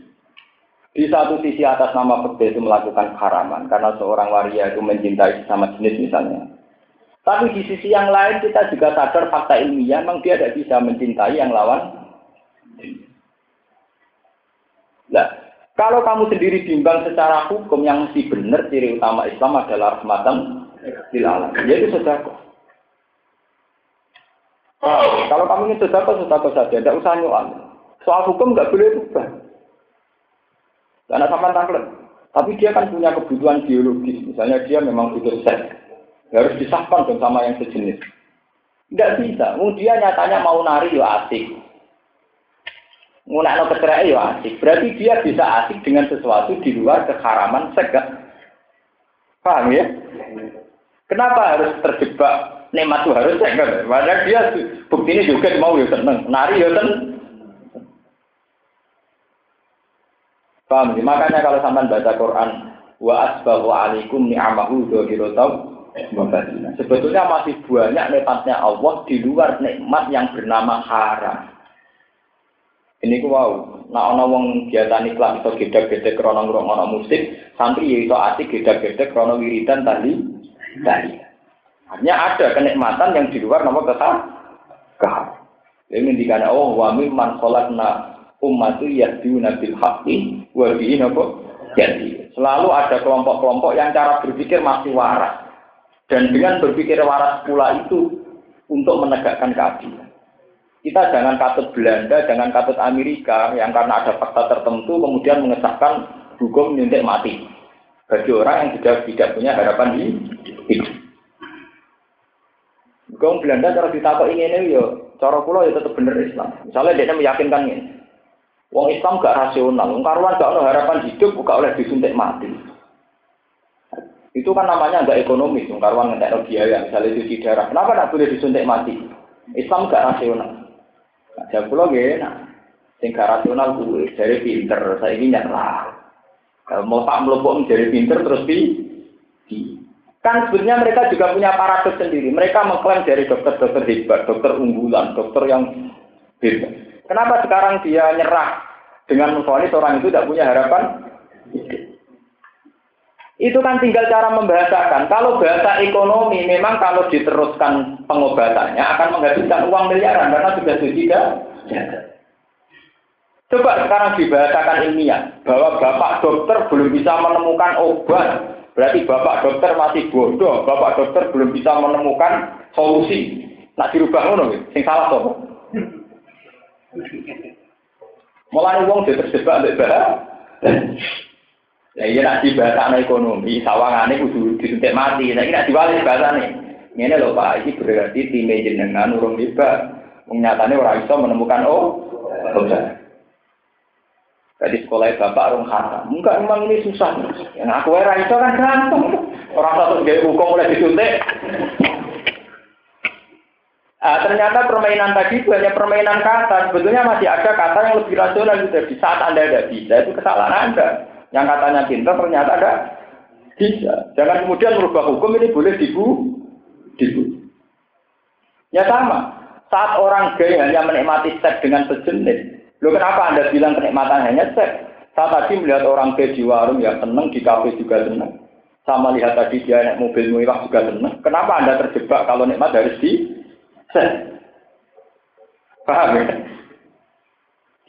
Di satu sisi atas nama fakta itu melakukan haraman karena seorang waria itu mencintai sama jenis misalnya. Tapi di sisi yang lain kita juga sadar fakta ilmiah memang dia tidak bisa mencintai yang lawan. Nah, kalau kamu sendiri bimbang secara hukum yang mesti benar ciri utama Islam adalah rahmatan lil alam. Jadi sedekah. Kalau kamu ingin sedekah, sedekah saja, tidak usah nyuan. Soal hukum nggak boleh berubah. Karena sama taklet. Tapi dia kan punya kebutuhan biologis. Misalnya dia memang butuh seks. Harus disahkan dong sama yang sejenis. Tidak bisa. Dia nyatanya mau nari ya asik ngunakno kecerai ya asik. Berarti dia bisa asik dengan sesuatu di luar keharaman segak. Paham ya? Kenapa harus terjebak nikmat itu harus segak? Padahal dia bukti ini juga mau ya seneng, nari ya seneng. Paham ya? Makanya kalau sampai baca Quran, wa asbahu alaikum ni'amahu dzahiratan Sebetulnya masih banyak nikmatnya Allah di luar nikmat yang bernama haram. Ini ku wow, nak ana wong iklan iso gedhe-gedhe krana ngrungokno musik, santri ya iso asik gedhe-gedhe krana wiridan tadi tadi. Hanya ada kenikmatan yang di luar nama kata kahar. Ini dikatakan oh wa mimman sholatna ummatu yahduna bil haqqi wa bihi napa jadi. Selalu ada kelompok-kelompok yang cara berpikir masih waras. Dan dengan berpikir waras pula itu untuk menegakkan keadilan. Kita jangan katut Belanda, jangan katut Amerika yang karena ada fakta tertentu kemudian mengesahkan hukum nyuntik mati bagi orang yang tidak tidak punya harapan di hidup. Hukum Belanda cara ditakut ini ini yo, cara pulau ya tetap bener Islam. Misalnya dia meyakinkan ini, Wong Islam gak rasional, wong karuan gak ada harapan hidup, gak oleh disuntik mati. Itu kan namanya agak ekonomis, wong karuan ngetek biaya, misalnya cuci darah. Kenapa tidak boleh disuntik mati? Islam gak rasional. Nah, pulau gak enak. Sing rasional gue, dari pinter, saya ini nyerah. Mau tak melopok menjadi pinter terus di, Kan sebenarnya mereka juga punya paradoks sendiri. Mereka mengklaim dari dokter-dokter hebat, dokter unggulan, dokter yang hebat. Kenapa sekarang dia nyerah Dengan memfonis orang itu tidak punya harapan itu kan tinggal cara membahasakan. Kalau bahasa ekonomi memang kalau diteruskan pengobatannya akan menghabiskan uang miliaran karena sudah tidak. Coba sekarang dibahasakan ilmiah bahwa bapak dokter belum bisa menemukan obat. Berarti bapak dokter masih bodoh, bapak dokter belum bisa menemukan solusi. Nak dirubah ngono, sing salah sopo. Mulai uang dia terjebak mbek Ya iya nak bahasa ekonomi, sawangane kudu disuntik mati. Nah ini nak diwali bahasane. Ini lho Pak, ini berarti tim jenengan urung tiba. Nyatane orang iso menemukan oh, obat. Jadi sekolah bapak urung haram. Enggak memang ini susah. Yang aku era itu kan gampang. Orang satu gaya hukum mulai disuntik. Ah, ternyata permainan tadi itu hanya permainan kata. Sebetulnya masih ada kata yang lebih rasional gitu. Di saat Anda tidak bisa, itu kesalahan Anda. Yang katanya pintar ternyata ada bisa. Jangan kemudian merubah hukum ini boleh dibu, dibu. Ya sama. Saat orang gay hanya menikmati seks dengan sejenis, lo kenapa anda bilang kenikmatan hanya seks? Saat tadi melihat orang gay di warung ya seneng, di kafe juga seneng. Sama lihat tadi dia naik mobil mewah juga seneng. Kenapa anda terjebak kalau nikmat harus di seks? Paham ya?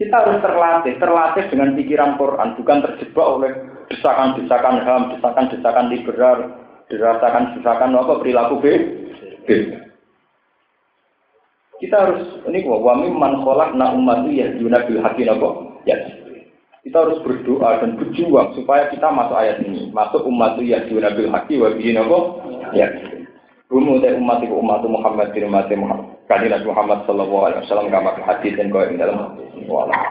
Kita harus terlatih, terlatih dengan pikiran Quran, bukan terjebak oleh desakan-desakan HAM, desakan-desakan liberal, dirasakan desakan apa perilaku B. B. Kita harus ini kok wami man kholak na umat ya bil haki Ya. Kita harus berdoa dan berjuang supaya kita masuk ayat ini, masuk umat ya bil haki wa bihi Ya. Rumu dari umat itu umat Muhammad bin Muhammad. Muhammad sallallahu alaihi wasallam kama hadis dan kau dalam wala.